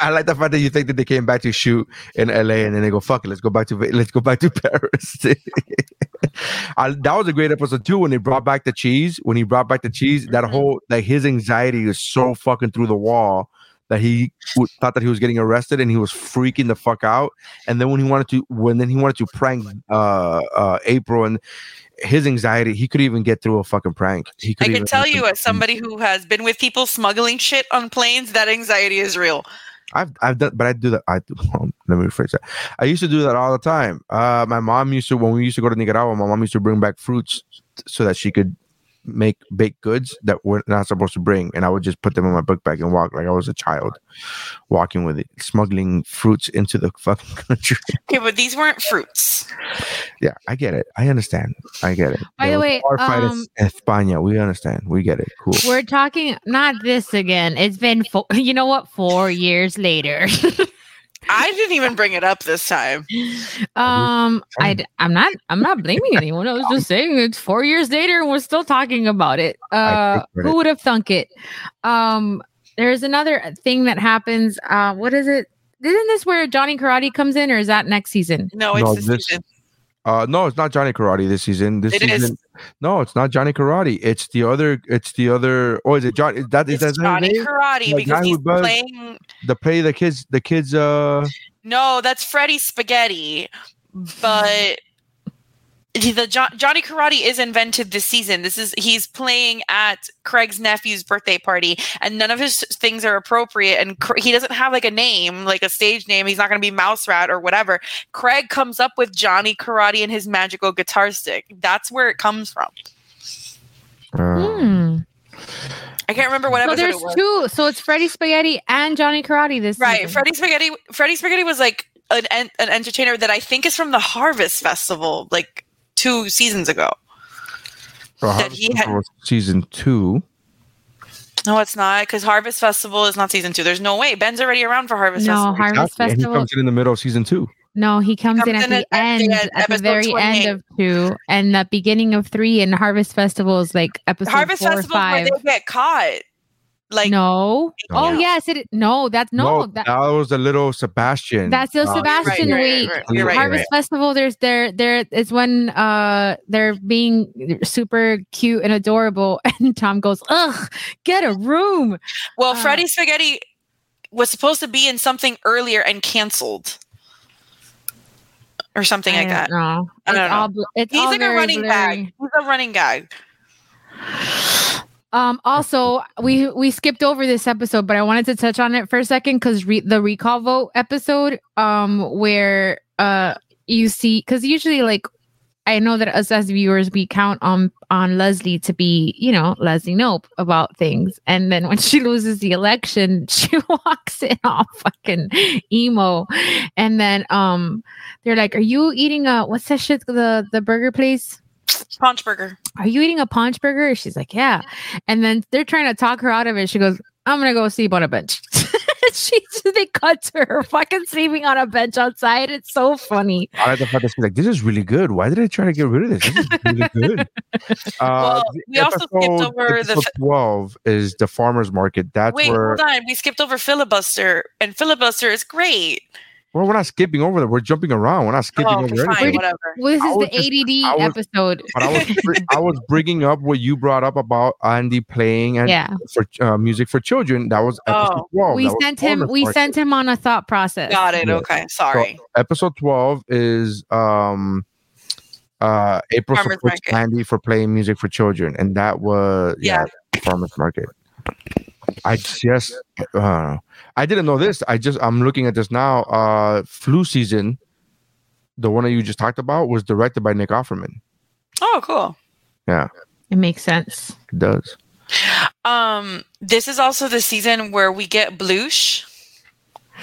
I like the fact that you think that they came back to shoot in LA and then they go, fuck it, let's go back to let's go back to (laughs) Paris. (laughs) I, that was a great episode too when they brought back the cheese. When he brought back the cheese, that Mhm. whole like his anxiety was so fucking through the wall that he w- thought that he was getting arrested and he was freaking the fuck out. And then when he wanted to, when then he wanted to prank uh uh April and his anxiety, he could even get through a fucking prank. He could I can tell you, as somebody who has been with people smuggling shit on planes, that anxiety is real. I've I've done, but I do that. I do. (laughs) Let me rephrase that. I used to do that all the time. Uh, my mom used to when we used to go to Nicaragua. My mom used to bring back fruits so that she could make baked goods that we're not supposed to bring, and I would just put them in my book bag and walk like I was a child, walking with it, smuggling fruits into the (laughs) fucking country. Okay, but these weren't fruits. yeah, I get it. I understand. I get it. By the way, bar fight in um, España. We understand. We get it. Cool. We're talking not this again. It's been four, (laughs) you know what? Four years later. (laughs) I didn't even bring it up this time. (laughs) um, I d- I'm not I'm not blaming anyone. I was just saying it's four years later and we're still talking about it. Uh, who would have thunk it? Um, there's another thing that happens. Uh, what is it? Isn't this where Johnny Karate comes in, or is that next season? No, it's No, this this- season. Uh, no, it's not Johnny Karate this season. This It is. season, no, it's not Johnny Karate. It's the other. It's the other. Oh, is it John? Is that is It's that Johnny? Karate The because he's who playing. The play the kids the kids uh No, that's Freddy Spaghetti, but the jo- Johnny Karate is invented this season. This is he's playing at Craig's nephew's birthday party, and none of his things are appropriate. And Cra- he doesn't have like a name, like a stage name. He's not going to be Mouse Rat or whatever. Craig comes up with Johnny Karate and his magical guitar stick. That's where it comes from. uh, Hmm. I can't remember what So episode there's it was. two. So it's Freddy Spaghetti and Johnny Karate this Right, season. Freddie Spaghetti. Freddie Spaghetti was like an, an an entertainer that I think is from the Harvest Festival, like two seasons ago. so That Harvest he had- Festival was season two No, it's not because Harvest Festival is not season two. There's no way. Ben's already around for Harvest No, Festival. Harvest Exactly, and he Festival. comes in in the middle of season two No, he comes, in comes at in the at- at the end, end, at the very 28. end of two, and the beginning of three. And Harvest Festival is like episode Harvest four or Festival is where five. they get caught. Like no. Oh No. yes, it. No, that's no. that, that, was the little sebastian that's the uh, Sebastian right, Wait. right, right, you're right, Harvest Festival. There's there there is when uh they're being super cute and adorable, (laughs) and Tom goes, "Ugh, get a room." well, Uh, Freddie Spaghetti was supposed to be in something earlier and canceled, or something like that. No, I don't know. All, it's He's like a running blurry. gag. He's a running gag. Um, also, we we skipped over this episode, but I wanted to touch on it for a second because re- the recall vote episode, um, where uh you see, because usually like I know that us as viewers we count on on Leslie to be, you know, Leslie Knope about things, and then when she loses the election, (laughs) she walks in all fucking emo, and then um they're like, "Are you eating a what's that shit the the burger place?" Paunch Burger. are you eating a paunch burger? She's like, yeah. And then they're trying to talk her out of it. She goes, I'm gonna go sleep on a bench. (laughs) (laughs) she they cut to her fucking sleeping on a bench outside. It's so funny. I like the fact that she's like, this is really good. Why did I try to get rid of this? This is really good. (laughs) Uh, Well, the we also skipped over the episode 12 is the farmer's market. That's Wait, where, hold on. We skipped over filibuster, and filibuster is great. Well, we're not skipping over that. We're jumping around. We're not skipping Oh, over okay, fine, anything. whatever. Well, this I is was the just- I ADD was- episode. But I was, (laughs) I was bringing up what you brought up about Andy playing and Yeah. for uh, music for children. That was episode Oh. 12. We That sent him we market. sent him on a thought process. Got it. Yeah. Okay, sorry. episode 12 is um uh April Farmer's supports market. Andy for playing music for children, and that was yeah, farmers market. I just uh, I didn't know this. I just I'm looking at this now. Uh flu season, the one that you just talked about, was directed by Nick Offerman. Oh, cool. Yeah, it makes sense. It does. Um, this is also the season where we get Bloosh. (gasps)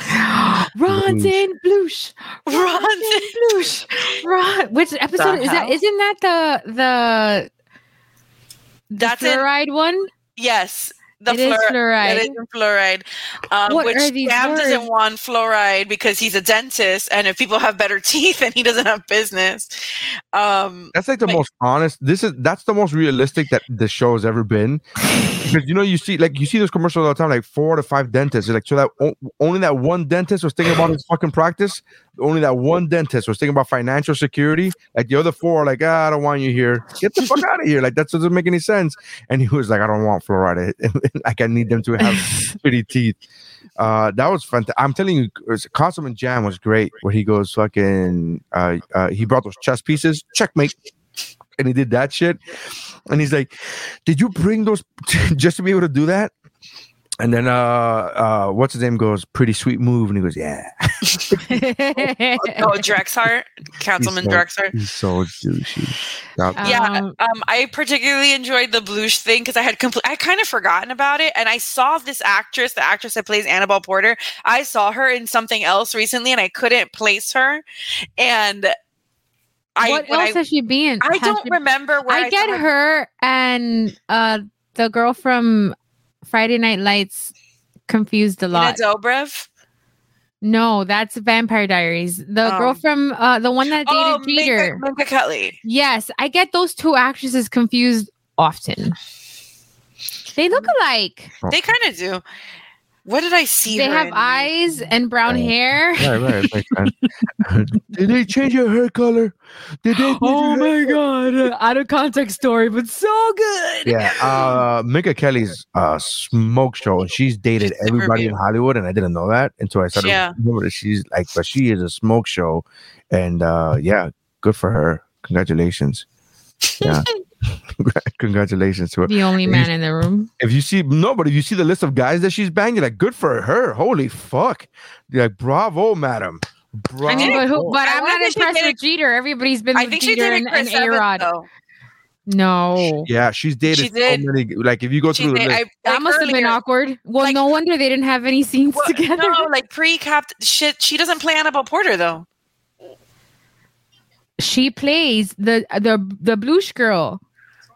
Ronson Bloosh. Ronson Bloosh. Ron. Which episode is that? hell? Isn't that the the the That's in fluoride one? yes. The It is fluoride. It is fluoride. Um, What which are these Sam doesn't want fluoride because he's a dentist, and if people have better (laughs) teeth, then he doesn't have business. Um, That's like the Like- most honest. This is that's the most realistic that the show has ever been. Because you know you see like you see those commercials all the time, like four to five dentists. are Like so that o- only that one dentist was thinking about his fucking practice. Only that one dentist was thinking about financial security. Like the other four, are like ah, I don't want you here. Get the fuck out of here. Like that doesn't make any sense. And he was like, I don't want fluoride. (laughs) like I need them to have (laughs) pretty teeth. Uh, that was fantastic. I'm telling you, Councilman Jamm was great. Where he goes fucking, uh, uh, he brought those chess pieces, checkmate, and he did that shit. And he's like, "Did you bring those (laughs) just to be able to do that?" And then, uh, uh, what's his name goes, "Pretty sweet move," and he goes, "Yeah." oh, Dexhart, Councilman so- Dexhart. He's so douchey. That- Yeah, Um, um, I particularly enjoyed the Bloosh thing because I had compl- I kind of forgotten about it, and I saw this actress, the actress that plays Annabelle Porter. I saw her in something else recently, and I couldn't place her. And I, what else I, has she been? I has don't she- remember where I get her and uh the girl from Friday Night Lights confused a Nina lot. Dobrev. No, that's Vampire Diaries. The girl Oh. from uh the one that dated Oh, Jeter. Minka, Minka Kelly. Yes, I get those two actresses confused often. They look alike. They kind of do. What did I see? They her have in? eyes and brown Oh. hair. Right, right. it makes sense. (laughs) Did they change your hair color? Did they? Oh your hair my god! (laughs) Out of context story, but so good. Yeah, uh, Minka Kelly's uh, smoke show, and she's dated She's everybody in. Hollywood, and I didn't know that until I started. Yeah. remember that she's like, but she is a smoke show, and uh, yeah, good for her. Congratulations. Yeah, (laughs) (laughs) congratulations to her. The only man in the room. If you see no, but if you see the list of guys that she's banged, you're like, good for her. Holy fuck! You're like, bravo, madam. Bravo. I mean, but who? But I I'm not impressed did with Jeter. Everybody's been I with think she Jeter did and, Chris and Evans, A-Rod. though. No, yeah, she's dated She so did. many. Like, if you go She through the list, I, that like must have been awkward. Well, like- no wonder they didn't have any scenes Well, together. No, like pre-cap shit. She doesn't play Annabelle Porter though. She plays the the the Bloosh girl.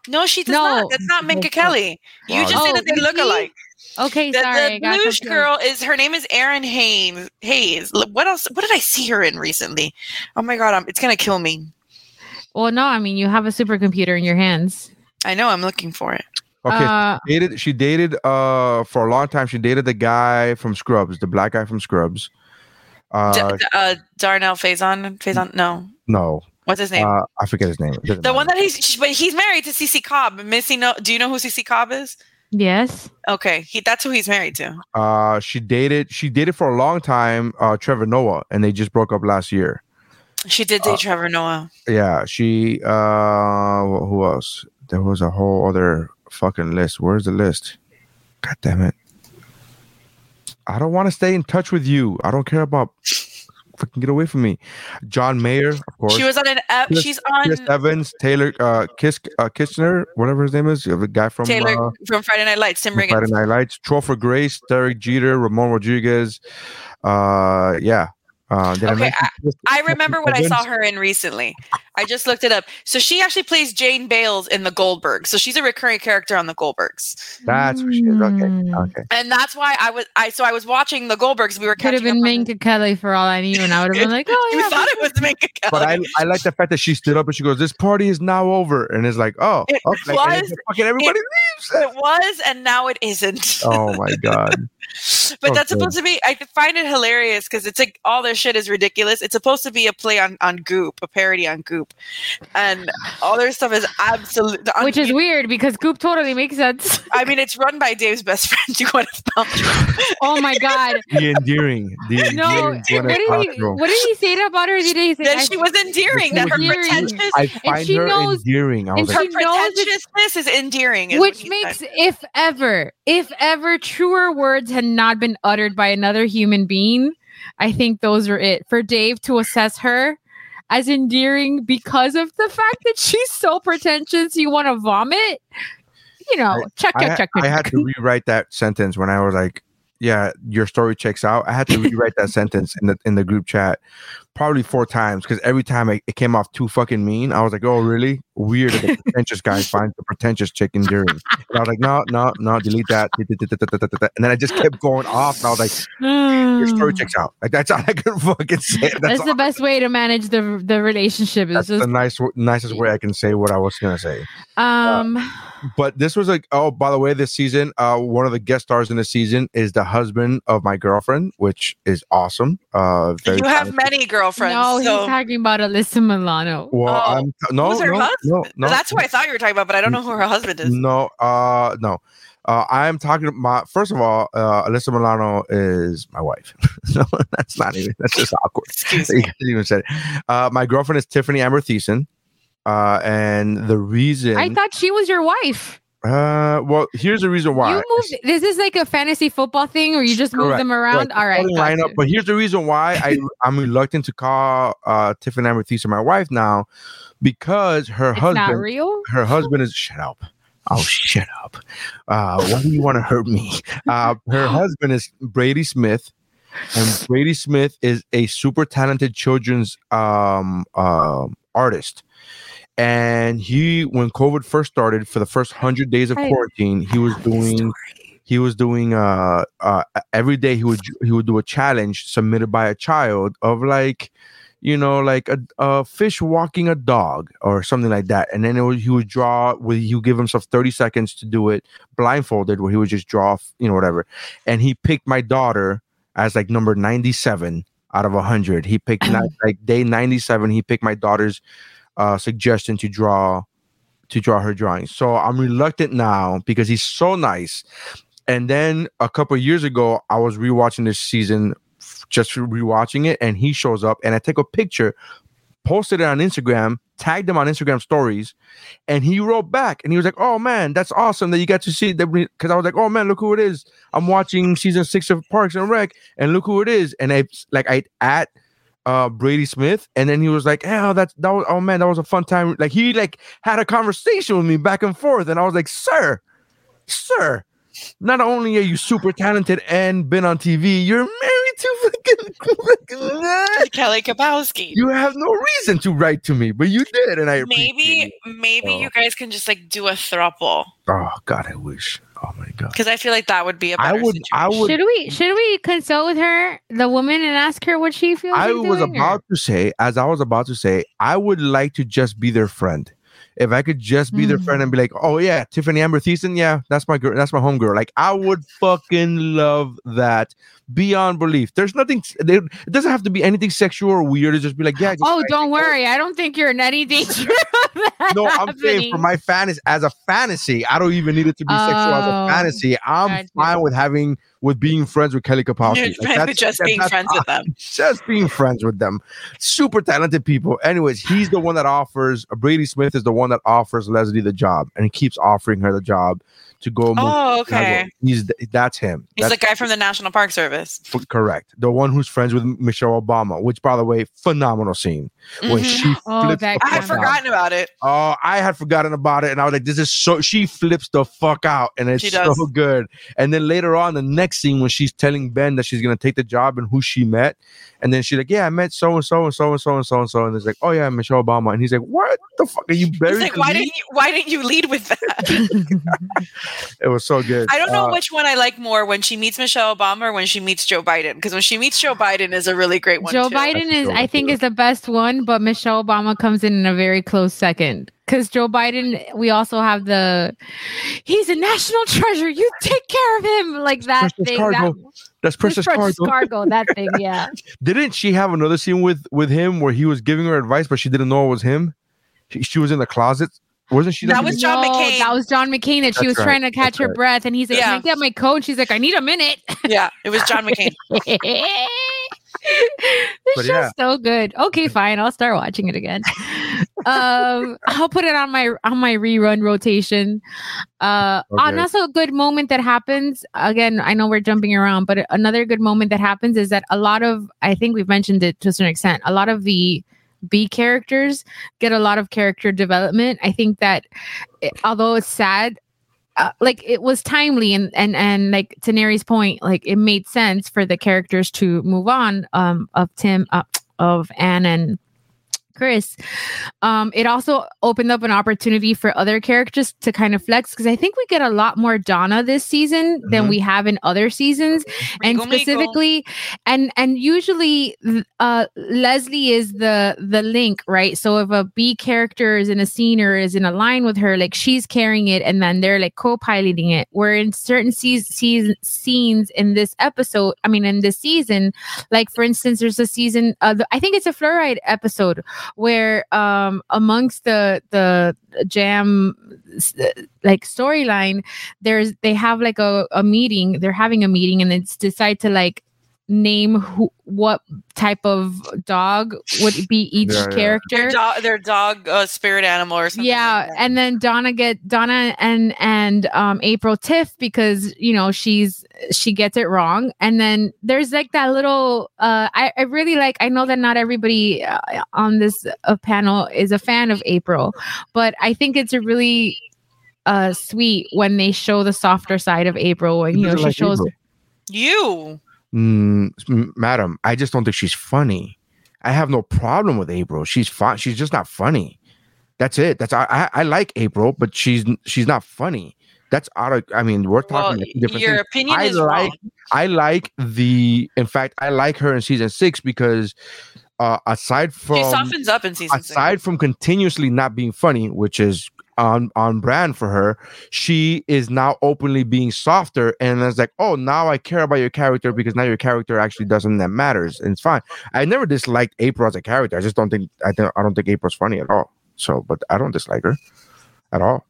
No, she does No. not. That's not Minka Kelly. You Wow. just said Oh, that they look alike. Okay, The, sorry. The got Bloosh girl is her name is Erin Haynes. Hayes. What else? What did I see her in recently? Oh my god, I'm, it's gonna kill me. Well, no, I mean you have a supercomputer in your hands. I know. I'm looking for it. okay, Uh, dated she dated uh for a long time she dated the guy from scrubs the black guy from scrubs uh D- d- uh, Darnell Faison. Faison. No, no what's his name? uh i forget his name It doesn't the one that he's. But he's married to CaCee Cobb. Missy, no. Do you know who CaCee Cobb is? yes. Okay, he. That's who he's married to. uh she dated she dated for a long time uh trevor noah and they just broke up last year She did date Uh, Trevor Noah. yeah she uh who else there was a whole other fucking list where's the list god damn it i don't want to stay in touch with you i don't care about fucking get away from me john mayer of course She was on an. Ep- Chris- she's on Chris Evans, Taylor uh, Kiss, uh, Kitchener, whatever his name is, the guy from, Taylor uh, from Friday Night Lights. Tim Riggins. Friday Night Lights, Topher Grace, Derek Jeter, Ramon Rodriguez. Uh, yeah. Uh, did I Okay, mention Chris- I remember what I saw her in recently. I just looked it up. So she actually plays Jane Bales in the Goldbergs. So she's a recurring character on the Goldbergs, That's what she is. Okay, Mm. okay. and that's why I was. I so I was watching the Goldbergs. We were Could have been up on Minka Kelly for all I knew, and I would have been like, "Oh You yeah." thought it was Minka Kelly. But I, I like the fact that she stood up and she goes, "This party is now over," and it's like, "Oh, It okay, and was- then fucking everybody leaves." it was, and now it isn't. Oh my god! (laughs) but that's okay. supposed to be. I find it hilarious because it's like all their shit is ridiculous. It's supposed to be a play on on Goop, a parody on Goop, and all their stuff is absolute. Which is weird because Goop totally makes sense. (laughs) I mean, it's run by Dave's best friend, (laughs) Gwyneth Paltrow. Oh my god. (laughs) The endearing, the No, endearing what did he what did he say about her? Did he say that I- she was endearing. That her Endearing. pretentious, I find she her knows- endearing. I and was her like, she knows it's- pretentiousness is endearing. is which makes said. if ever if ever truer words had not been uttered by another human being i think those were it for dave to assess her as endearing because of the fact that she's so pretentious you want to vomit you know check I, check ha- check I check. had to rewrite that sentence when I was like, "Yeah, your story checks out." I had to rewrite that sentence in the in the group chat. Probably four times because every time it, it came off too fucking mean. I was like, oh really? Weird that the (laughs) pretentious guy finds the pretentious chick endearing. And I was like, no, no, no, delete that. And then I just kept going off. And I was like, your story (sighs) checks out. Like that's all I could (laughs) fucking say. That's, That's all- the best way to manage the the relationship. Is that's just the nice, nicest way I can say what I was gonna say. um (sighs) But this was like, oh, by the way, this season, uh, one of the guest stars in the season is the husband of my girlfriend, which is awesome. Uh, very You have many many girlfriends. no, so he's talking about Alyssa Milano. Well, Oh, I'm no, who's her no, husband? no, no. That's who I thought you were talking about, but I don't know who her husband is. No, uh, no. Uh, I'm talking about. First of all, uh, Alyssa Milano is my wife. (laughs) so that's not even. That's just awkward. Excuse (laughs) You me. guys even said. it. Uh, my girlfriend is Tiffany Amber Thiessen. Uh, and the reason. I thought she was your wife. Uh, well, here's the reason why. You moved. This is like a fantasy football thing, or you just move them around. Correct. All right, lineup, but here's the reason why I (laughs) I'm reluctant to call uh Tiffany Thiessen my wife now, because her it's husband real. her husband is shut up. Oh, shut up. Uh, why do you want to hurt me? Uh, her (laughs) husband is Brady Smith, and Brady Smith is a super talented children's um, um artist. And he, when COVID first started, for the first hundred days of quarantine, he was doing he was doing uh uh every day he would he would do a challenge submitted by a child of like you know like a, a fish walking a dog or something like that. And then it would, he would draw with he would give himself 30 seconds to do it blindfolded where he would just draw you know whatever. And he picked my daughter as like number 97 out of 100 he picked (clears throat) like day 97 he picked my daughter's uh suggestion to draw to draw her drawings so i'm reluctant now because he's so nice and then a couple years ago, I was rewatching this season, just rewatching it, and he shows up, and I take a picture, posted it on Instagram, tagged him on Instagram stories, and he wrote back, and he was like, "Oh man, that's awesome that you got to see that." Because I was like, "Oh man, look who it is! I'm watching season six of Parks and Rec, and look who it is!" And I like I at uh Brady Smith, and then he was like, "Oh, that's that was oh man, that was a fun time." Like he like had a conversation with me back and forth, and I was like, "Sir, sir." not only are you super talented and been on TV, you're married to fucking. (laughs) Kelly Kapowski. you have no reason to write to me, but you did, and I Maybe, maybe Oh. you guys can just like do a throuple Oh God, I wish. Oh my God. because I feel like that would be a I better would. I would. Should we should we consult with her, the woman, and ask her what she feels? I was doing, or- about to say, as I was about to say, I would like to just be their friend. If I could just be their Mm. friend and be like, "Oh yeah, Tiffany Amber Thiessen, yeah, that's my girl, that's my homegirl." Like I would fucking love that beyond belief. There's nothing. There, it doesn't have to be anything sexual or weird. It's just be like, yeah. just Oh, don't worry. I don't think you're in any danger. (laughs) (laughs) of (laughs) that No, I'm saying for my fantasy as a fantasy, I don't even need it to be sexual as Oh, a fantasy. I'm gotcha. fine with having with being friends with Kelly Kapowski. Like, fine that's- just that- being that's friends with them. (laughs) just being friends with them. Super talented people. Anyways, he's the one that offers Brady Smith is the one that offers Leslie the job, and he keeps offering her the job to go. Oh, okay. He's that's him. He's That's the guy from the National Park Service. f- correct. The one who's friends with Michelle Obama, which by the way, phenomenal scene when Mhm. she Oh, flips that the I had fuck out. forgotten about it. Oh, I had forgotten about it, and I was like, "This is so." She flips the fuck out, and it's She so good. And then later on, the next scene when she's telling Ben that she's gonna take the job and who she met, and then she's like, "Yeah, I met so and so and so and so and so and so," and it's like, "Oh yeah, Michelle Obama," and he's like, "What the fuck are you He's like, why didn't you, why didn't you lead with that? (laughs) (laughs) (laughs) (laughs) It was so good. I don't know Uh, which one I like more when she meets Michelle Obama or when she meets Joe Biden. Because when she meets Joe Biden is a really great one. Joe too. Biden is, I think, is the best one, but Michelle Obama comes in in a very close second. Because Joe Biden, we also have the, he's a national treasure. You take care of him, like that Princess thing. Cargo. That, That's Princess Princess Cargo. Cargo, that (laughs) thing, yeah. Didn't she have another scene with with him where he was giving her advice, but she didn't know it was him? She, she was in the closet. Wasn't she? That was John No, McCain. That was John McCain that she was right, trying to catch that's her right. breath, and he's like, Yeah. "Can I get my coat?" She's like, "I need a minute." (laughs) yeah, it was John McCain. (laughs) this But show's yeah. so good. Okay, fine. I'll start watching it again. (laughs) um, I'll put it on my on my rerun rotation. Uh, Okay. and also a good moment that happens. Again, I know we're jumping around, but another good moment that happens is that a lot of I think we've mentioned it to a certain extent. A lot of the B characters get a lot of character development. I think that it- although it's sad, uh, like it was timely and and and like to Neri's point, like it made sense for the characters to move on um of Tim uh, of Ann and Chris, um, it also opened up an opportunity for other characters to kind of flex because I think we get a lot more Donna this season than Mhm. we have in other seasons, and specifically, and and usually, uh, Leslie is the the link, right? So if a B character is in a scene or is in a line with her, like she's carrying it, and then they're like co-piloting it. Where in certain se- season scenes in this episode, I mean, in this season, like for instance, there's a season, uh, the- I think it's a fluoride episode where um amongst the the Jamm like storyline there's they have like a, a meeting they're having a meeting and it's decide to like name who what type of dog would be each Yeah, yeah. character Their dog, their dog uh, spirit animal or something. yeah like that. and then donna get donna and and um april tiff because you know she's she gets it wrong and then there's like that little uh i, I really like i know that not everybody uh, on this uh, panel is a fan of april but i think it's a really uh sweet when they show the softer side of april when you know she like shows April? you. Mm, madam, I just don't think she's funny. I have no problem with April. She's fine. She's just not funny. That's it. That's I, I. I like April, but she's she's not funny. That's out of. I mean, we're talking two different your things. opinion I is like- wrong. I like the. In fact, I like her in season six because, uh, aside She from softens up in season six. aside from continuously not being funny, which is on on brand for her, she is now openly being softer, and it's like, oh, now I care about your character because now your character actually doesn't that matters, and it's fine. I never disliked April as a character. I just don't think I don't I don't think April's funny at all. So, but I don't dislike her at all.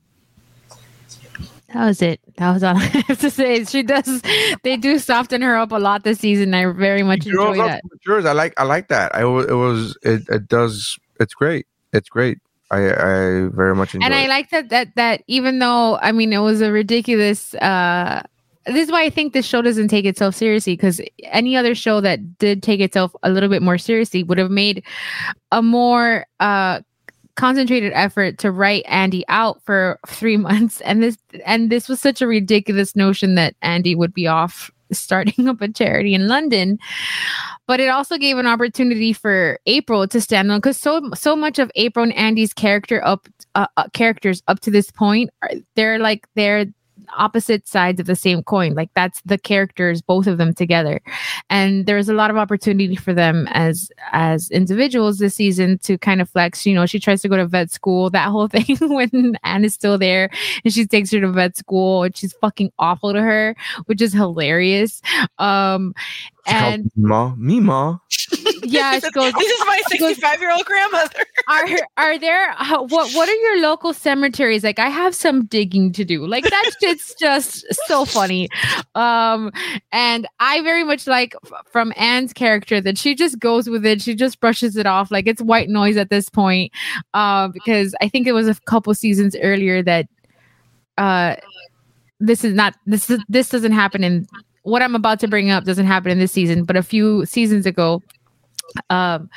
that was it that was all (laughs) i have to say she does they do soften her up a lot this season i very much enjoy that matures. I like I like that. I it was it, it does it's great. It's great. I I very much enjoy. and I it. like that that that even though I mean it was a ridiculous uh this is why I think this show doesn't take itself seriously because any other show that did take itself a little bit more seriously would have made a more uh concentrated effort to write Andy out for 3 (laughs) months and this and this was such a ridiculous notion that Andy would be off starting (laughs) up a charity in London. But it also gave an opportunity for April to stand on because so so much of April and Andy's character up uh, uh, characters up to this point are, they're like they're opposite sides of the same coin. Like that's the characters both of them together. And there's a lot of opportunity for them as as individuals this season to kind of flex. You know she tries to go to vet school that whole (laughs) thing when Ann is still there and she takes her to vet school and she's fucking awful to her which is hilarious. Um and me ma, me ma. (laughs) yeah she goes this is my 65 year old grandmother. are are there how, what what are your local cemeteries? Like i have some digging to do. Like that's (laughs) just just so funny. Um and i very much like f- from anne's character that she just goes with it. She just brushes it off. Like it's white noise at this point uh, because i think it was a couple seasons earlier that uh this is not this is this doesn't happen in what i'm about to bring up doesn't happen in this season but a few seasons ago um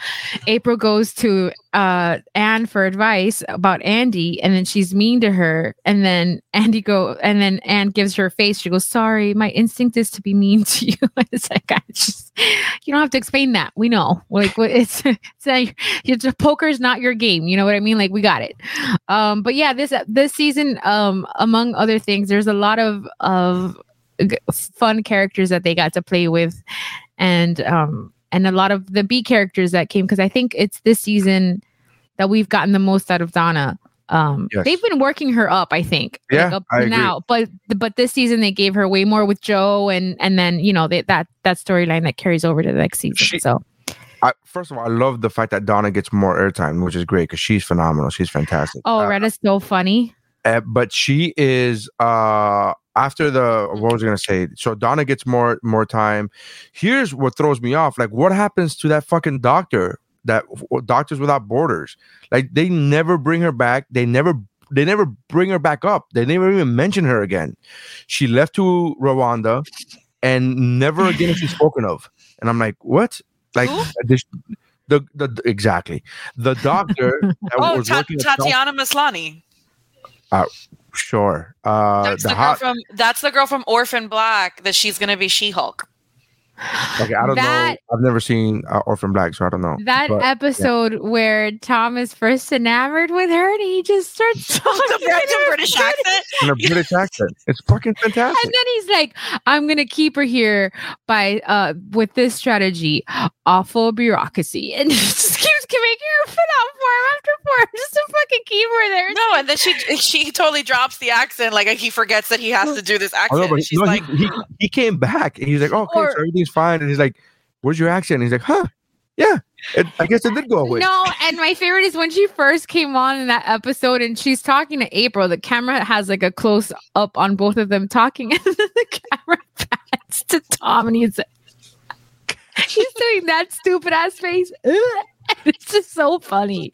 April goes to uh Ann for advice about Andy and then she's mean to her and then Andy go and then Ann gives her a face. She goes sorry my instinct is to be mean to you. (laughs) It's like I just you don't have to explain that. We know. Like it's (laughs) it's like it's poker's not your game you know what I mean? Like we got it. Um but yeah this this season um among other things there's a lot of of g- fun characters that they got to play with and um and a lot of the B characters that came because I think it's this season that we've gotten the most out of Donna. Um, Yes. they've been working her up, I think, like, Yeah, up I to agree. now. But but this season they gave her way more with Joe, and and then you know they, that that storyline that carries over to the next season. She- so I, first of all, I love the fact that Donna gets more airtime, which is great because she's phenomenal. She's fantastic. oh, Uh, is so funny. uh, but she is uh after the what was I gonna say? So Donna gets more more time. Here's what throws me off: like, what happens to that fucking doctor? That Doctors Without Borders, like they never bring her back. They never they never bring her back up. They never even mention her again. She left to Rwanda, and never again is she spoken of. And I'm like, what? Like uh, this. The, the exactly the doctor (laughs) that Oh, was Ta- working at South- Tatiana Maslany. Uh, sure uh That's the the, girl hot from that's the girl from Orphan Black that she's gonna be She Hulk. Like I don't That- know. I've never seen uh, Orphan Black, so I don't know. That But, episode where Tom is first enamored with her and he just starts (laughs) talking the in British British accent. in a British (laughs) accent. It's fucking fantastic. And then he's like, I'm gonna keep her here by uh with this strategy, awful bureaucracy. (laughs) And just keeps making her fill out form after form just to fucking keep her there. No, and then she she totally drops the accent. Like he forgets that he has to do this accent. know, but She's no, like, he, he, he came back and he's like, oh, okay, Or- so everything's fine. And he's like, where's your accent? He's like, huh? Yeah. It, I guess it did go away. No, and my favorite is when she first came on in that episode and she's talking to April. The camera has like a close up on both of them talking, (laughs) and then the camera pans to Tom and he's (laughs) like, She's doing that stupid ass face. (laughs) (laughs) It's just so funny.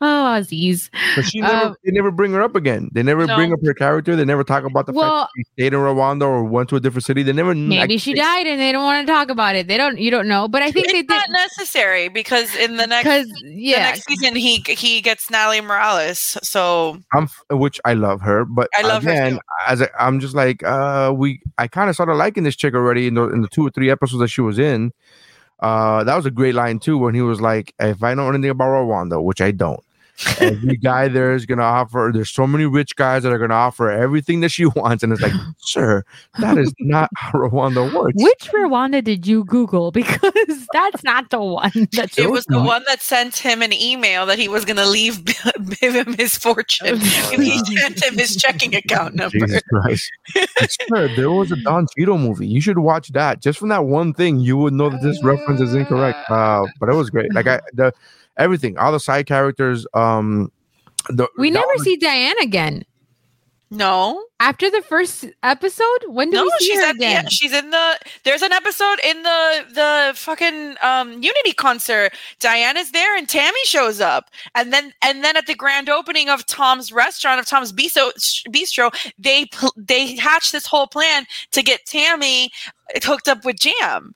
Oh, Aziz. But she never, Um, they never bring her up again. They never bring up her character. They never talk about the Well- fact that she stayed in Rwanda or went to a different city. They never. Maybe like, she died and they don't want to talk about it. They don't. You don't know. But I think they it's not did necessary because in the next because the yeah, next season he he gets Natalie Morales. So I'm, which I love her, but I love her again, too. as I, am just like, uh, we, I kind of started liking this chick already in the in the two or three episodes that she was in. Uh, that was a great line too when he was like, "If I know anything about Rwanda, which I don't, every guy there is gonna offer. There's so many rich guys that are gonna offer everything that she (laughs) wants, and it's like, sir, that is not how (laughs) Rwanda works. which Rwanda did you Google? (laughs) Because that's not the one. That it was the one that sent him an email that he was going to leave give him his fortune if he sent him his checking account number. Jesus Christ. sure, there was a Don Cheadle movie. You should watch that. Just from that one thing, you would know that this reference is incorrect. Uh, but it was great. Like I the everything, all the side characters, um the We never was- see Diane again. No, After the first episode, when do no, we see she's her at again? end. She's in the. There's an episode in the the fucking um Unity concert. Diana's there and Tammy shows up, and then and then at the grand opening of Tom's restaurant of Tom's Bistro, Bistro they they hatch this whole plan to get Tammy hooked up with Jamm.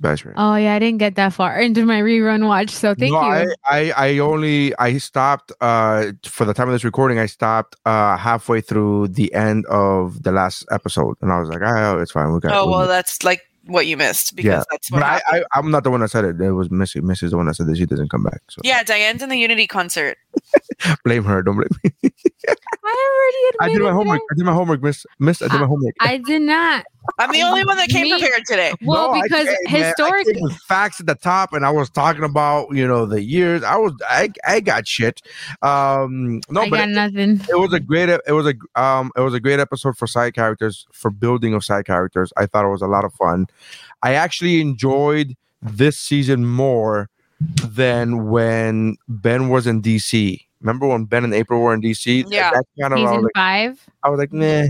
That's right. Oh yeah, I didn't get that far (laughs) into my rerun watch, so thank No, you. I, I I only I stopped uh for the time of this recording, I stopped uh halfway through the end of the last episode and I was like, oh, it's fine. We got Oh we well, that's like what you missed because Yeah, that's what but I, happened. I I'm not the one that said it. It was Missy. Missy's the one that said that she doesn't come back. So yeah, Diane's in the Unity concert. (laughs) blame her. Don't blame me. I (laughs) I already did my admitted homework. I did my homework, Miss. Miss, I did my homework. I did not. I'm the only one that came Me- prepared today. Well, No, because came. I historically, came with facts at the top, and I was talking about you know the years. I was I I got shit. Um, no, I but got it, nothing. it was a great it was a um it was a great episode for side characters for building of side characters. I thought it was a lot of fun. I actually enjoyed this season more than when Ben was in DC. Remember when Ben and April were in DC? Yeah. that kind of I was Season like, five. I was like, nah,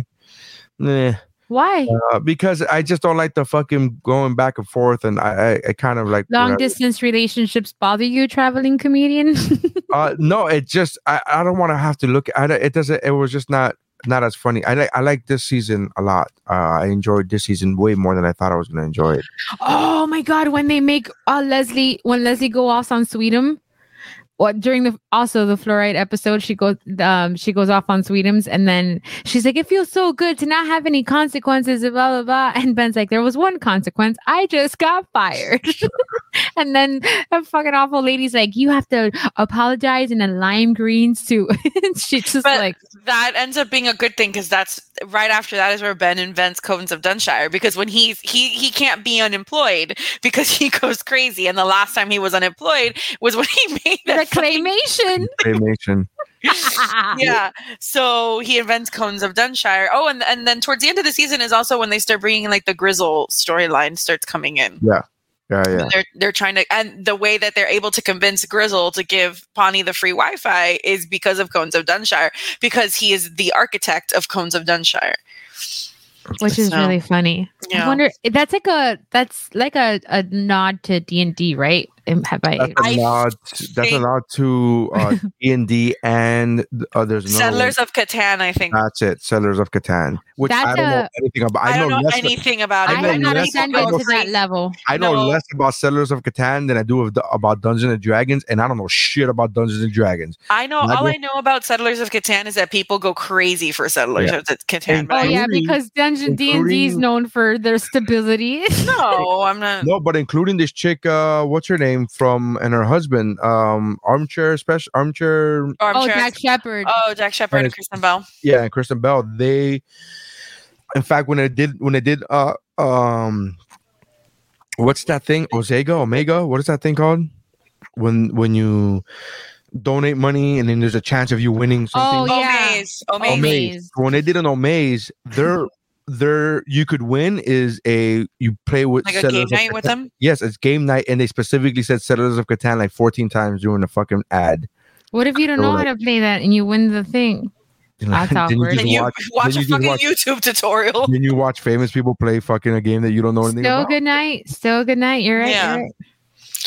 nah. Why? Uh, because I just don't like the fucking going back and forth, and I, I, I kind of like Long whatever. distance relationships bother you, traveling comedian? (laughs) Uh, no, it just I, I don't want to have to look. I don't- it doesn't. It was just not not as funny. I like I like this season a lot. Uh, I enjoyed this season way more than I thought I was gonna enjoy it. oh my god, when they make uh, Leslie when Leslie go off on Sweetums. What during the also the fluoride episode, she goes um she goes off on Sweetums and then she's like, It feels so good to not have any consequences, blah blah blah. (laughs) And Ben's like, There was one consequence. I just got fired. (laughs) and then a fucking awful lady's like, You have to apologize in a lime greens (laughs) too. and she's just But like that ends up being a good thing because that's right after that is where Ben invents Cones of Dunshire because when he's he he can't be unemployed because he goes crazy and the last time he was unemployed was when he made that claymation. (laughs) Claymation. (laughs) yeah so he invents Cones of Dunshire oh and and then towards the end of the season is also when they start bringing like the Gryzzl storyline starts coming in Yeah, yeah. yeah. they're they're trying to and the way that they're able to convince Gryzzl to give Pawnee the free Wi-Fi is because of Cones of Dunshire because he is the architect of Cones of Dunshire. which is So, really funny. I wonder that's like a that's like a, a nod to D and D, right? Am- have I? That's I a nod. That's a think- nod to uh, D (laughs) and D and uh, there's another Settlers of Catan, I think. That's it. Settlers of Catan. Which That's I don't know anything about. I, I, don't know, less. anything about I it. I know have not less- extended I know to that level. I know No. less about Settlers of Catan than I do of about Dungeons and Dragons, and I don't know shit about Dungeons and Dragons. I know I all go- I know about Settlers of Catan is that people go crazy for Settlers Yeah. of Catan. And- But Oh yeah, because Dungeon D and D is known for their stability. no, I'm not. No, but including this chick, uh, what's her name from, and her husband, um, armchair special, armchair, Oh, oh, Jack. Jack Shepard. Oh, Jack Shepard and Yes. Kristen Bell. yeah, and Kristen Bell. They, in fact, when they did, when they did, uh, um, what's that thing? Osega, Omega. What is that thing called? When when you donate money and then there's a chance of you winning Oh, something. yeah. Omaze. Omaze. Omaze. Omaze. When they did an Omaze, their their you could win is a you play with Like a game of night with them. Yes, it's game night, and they specifically said Settlers of Catan like 14 times during the fucking ad. What if you don't Or know like- how to play that and you win the thing? That's (laughs) then you awkward. Then you watch, watch, then a you just fucking watch- YouTube tutorial. then you watch famous people play fucking a game that you don't know anything Still about. good night. Still good night. You're right. Yeah.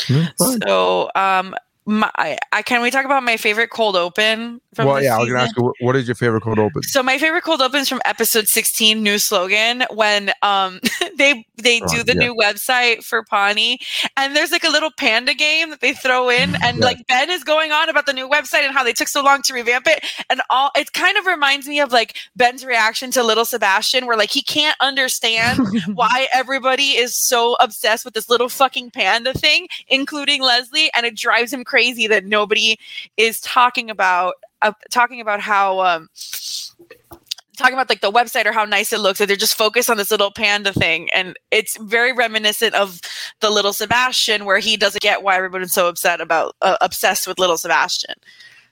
You're right. So, um, my, I can we talk about my favorite cold open from well, yeah, I was gonna ask you, what- is your favorite cold open? So my favorite cold open is from episode 16, new slogan, when um (laughs) they they do the yeah. new website for Pawnee and there's like a little panda game that they throw in and Yeah. like Ben is going on about the new website and how they took so long to revamp it. And all it kind of reminds me of like Ben's reaction to little Sebastian, where like he can't understand (laughs) why everybody is so obsessed with this little fucking panda thing, including Leslie, and it drives him crazy that nobody is talking about uh, talking about how um talking about like the website or how nice it looks that they're just focused on this little panda thing. And it's very reminiscent of the little sebastian where he doesn't get why everybody's so upset about uh, obsessed with little sebastian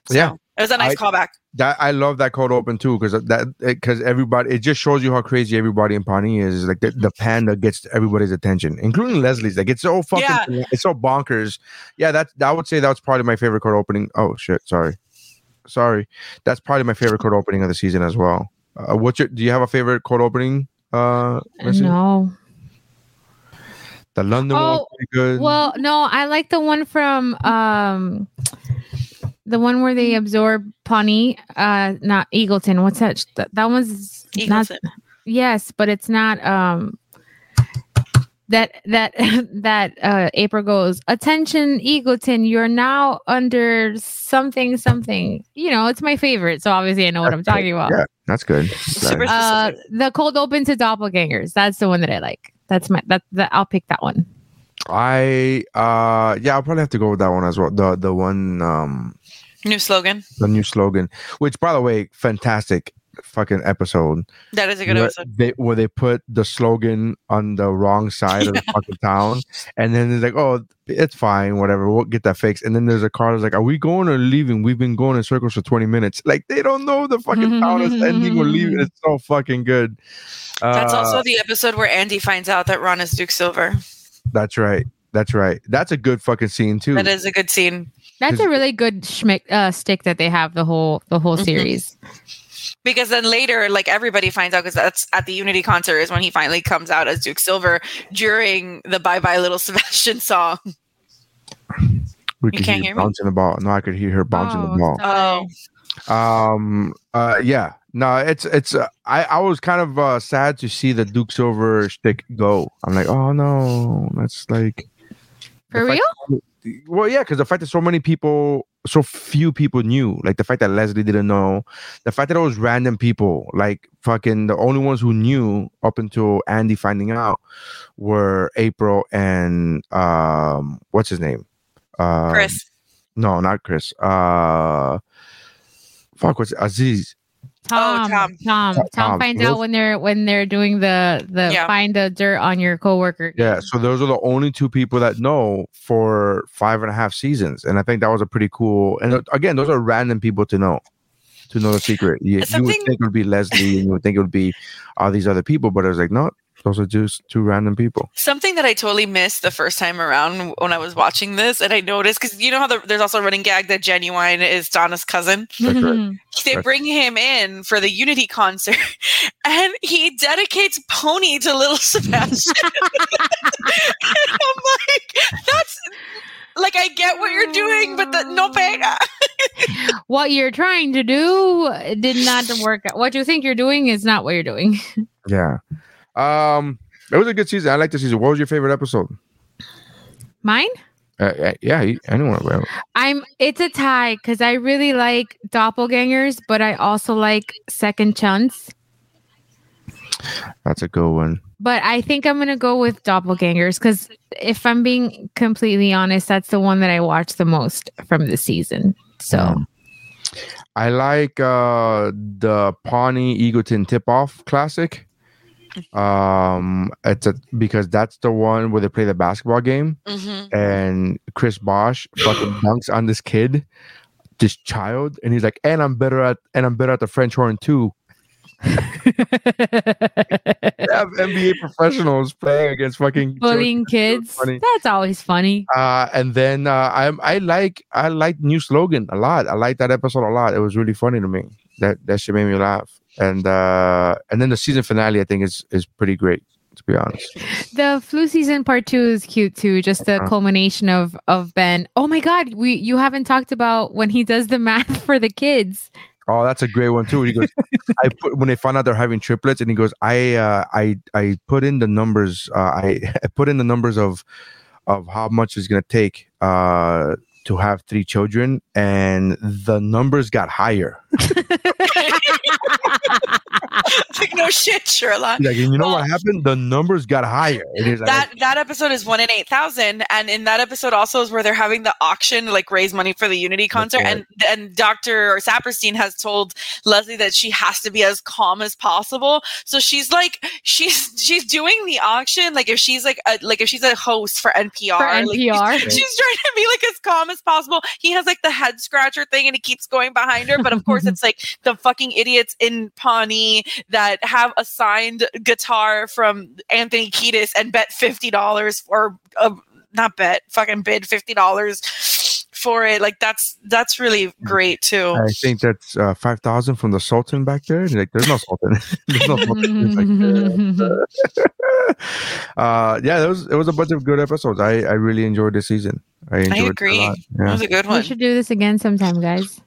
So, Yeah. it was a nice I- callback That I love that cold open too because that because everybody it just shows you how crazy everybody in Pawnee is. Like the, the (laughs) panda gets everybody's attention, including Leslie's. Like it's so fucking Yeah. it's so bonkers. Yeah, that I would say that was probably my favorite cold opening. Oh shit, sorry, sorry. That's probably my favorite cold opening of the season as well. Uh, what's your? Do you have a favorite cold opening? Uh, Missy? no. the London one was Oh, pretty good. Well, no, I like the one from um the one where they absorb Pawnee, uh not Eagleton. What's that? That, that one's not Eagleton. yes, but it's not um that that (laughs) that uh April goes, attention Eagleton, you're now under something something. You know, it's my favorite, so obviously I know what I'm That's good. talking about. Yeah, that's good. Super- Uh the cold open to doppelgangers. That's the one that I like. That's my that, that I'll pick that one. I uh yeah, I'll probably have to go with that one as well. The the one um new slogan the new slogan, which by the way, fantastic fucking episode. that is a good where episode They where they put the slogan on the wrong side of the (laughs) fucking town, and then it's like, oh, it's fine, whatever, we'll get that fixed. And then there's a car that's like, are we going or leaving? We've been going in circles for twenty minutes. Like they don't know the fucking town is ending or leaving. It's so fucking good. that's Uh, also the episode where andy finds out that ron is duke silver that's right. That's right. That's a good fucking scene too. that is a good scene That's a really good schmick, uh, stick that they have the whole the whole Mhm. series. because then later like everybody finds out because that's at the unity concert is when he finally comes out as duke silver during the bye bye little (laughs) sebastian song we You could can't hear hear me? bouncing the ball. No, I could hear her bouncing Oh, the ball. oh Um. Uh. Yeah. No. It's. It's. Uh, I. I was kind of uh, sad to see the Duke Silver stick go. I'm like, oh no, that's like. For the fact- real? Well, yeah, because the fact that so many people, so few people knew, like the fact that Leslie didn't know, the fact that it was random people, like fucking the only ones who knew up until Andy finding out were April and um, what's his name? Um, chris no, not Chris. Uh, fuck, what's? Aziz? Tom, Oh, Tom. Tom, Tom, Tom. finds Those- out when they're when they're doing the the Yeah. find the dirt on your coworker. Yeah. So those are the only two people that know for five and a half seasons, and I think that was a pretty cool. And again, those are random people to know, to know the secret. You, you would think it would be Leslie, and you would think it would be all these other people, but I was like, no, those are just two random people. Something that I totally missed the first time around when I was watching this, and I noticed because you know how the, there's also a running gag that Ginuwine is Donna's cousin. That's right. Mm-hmm. They Right. bring him in for the Unity concert, (laughs) and he dedicates Pony to Little Sebastian. and (laughs) I'm like, that's like I get what you're doing, but the, no pega. (laughs) what you're trying to do did not work out. What you think you're doing is not what you're doing. Yeah. Um, it was a good season. I like the season. What was your favorite episode? Mine? Uh, uh, yeah, anyone. I'm it's a tie because I really like doppelgangers, but I also like second chance. That's a good one. But I think I'm gonna go with doppelgangers because if I'm being completely honest, that's the one that I watched the most from the season. So Um, I like uh the Pawnee Eagleton tip off classic. Um it's a because that's the one where they play the basketball game Mhm. and Chris Bosh fucking dunks on this kid, this child, and he's like, and I'm better at and I'm better at the French horn too. (laughs) They have NBA professionals playing against fucking bullying kids. funny. That's always funny. Uh, and then uh, I I like I like new slogan a lot. I like that episode a lot. It was really funny to me. That that shit made me laugh. And uh, and then the season finale I think is is pretty great to be honest. (laughs) The flu season part two is cute too. Just the Uh-huh. culmination of of Ben. Oh my god, we you haven't talked about when he does the math for the kids. Oh, that's a great one too. He goes, (laughs) I put when they find out they're having triplets, and he goes, I uh, I I put in the numbers. Uh, I, (laughs) I put in the numbers of of how much it's gonna take uh to have three children, and the numbers got higher. Like no shit, Sherlock. He's like, you know what happened? The numbers got higher. And he's like, That that episode is one in eight thousand, and in that episode also is where they're having the auction to like raise money for the Unity concert, right. and and Doctor Saperstein has told Leslie that she has to be as calm as possible. So she's like she's she's doing the auction like if she's like a, like if she's a host for NPR, For like, she's- (laughs) NPR. she's trying to be like as calm as possible. He has like the head scratcher thing, and he keeps going behind her, but of course it's like the fucking idiots in Pawnee that have a signed guitar from Anthony Kiedis and bet fifty dollars or uh, not bet, fucking bid fifty dollars for it. Like that's that's really great too. I think that's uh, five thousand from the Sultan back there. Like, there's no Sultan. (laughs) there's no Sultan. Like, (laughs) (laughs) uh, yeah, there was it was a bunch of good episodes. I I really enjoyed this season. I enjoyed it a agree. lot. That Yeah. was a good one. we should do this again sometime, guys.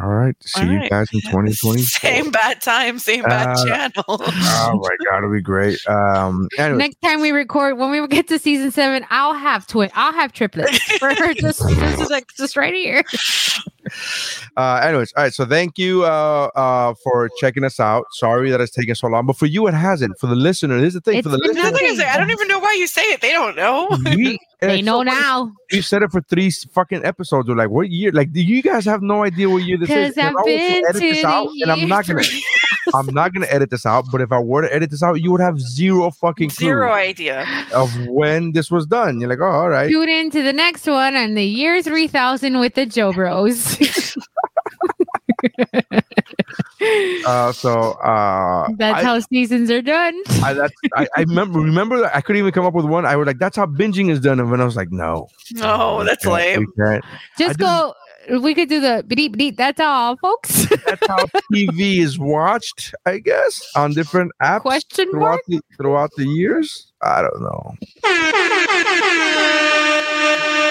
All right. See All you right. guys in 2020. (laughs) Same bad time, same bad Uh, channel. (laughs) Oh my god, it'll be great. Um, anyway, Next time we record, when we get to season seven, I'll have twin. I'll have triplets for her. (laughs) Just, just like just right here. Uh, anyways, all right. So thank you uh, uh, for checking us out. Sorry that it's taken so long, but for you, it hasn't. For the listener, this is the thing. It's for the been listener, Nothing is I don't even know why you say it. They don't know. we, (laughs) They know so now You said it for three fucking episodes. We're like, what year? Like, do you guys have no idea what year this is? because I've If I was to been edit to this out, the and I'm not gonna, year I'm not gonna edit this out. But if I were to edit this out, you would have zero fucking clue Zero idea. of when this was done. You're like, oh, all right. Tune in to the next one on the year 3000 with the Joe Bros. (laughs) Uh, so uh, That's I, how seasons are done. I, that's, I, I remember. Remember I couldn't even come up with one. I was like, that's how binging is done. And when I was like, no, No, that's we lame. can't. Just I go. We could do the beep beep. That's all, folks. (laughs) That's how TV is watched, I guess, on different apps Question throughout mark. the throughout the years. I don't know. (laughs)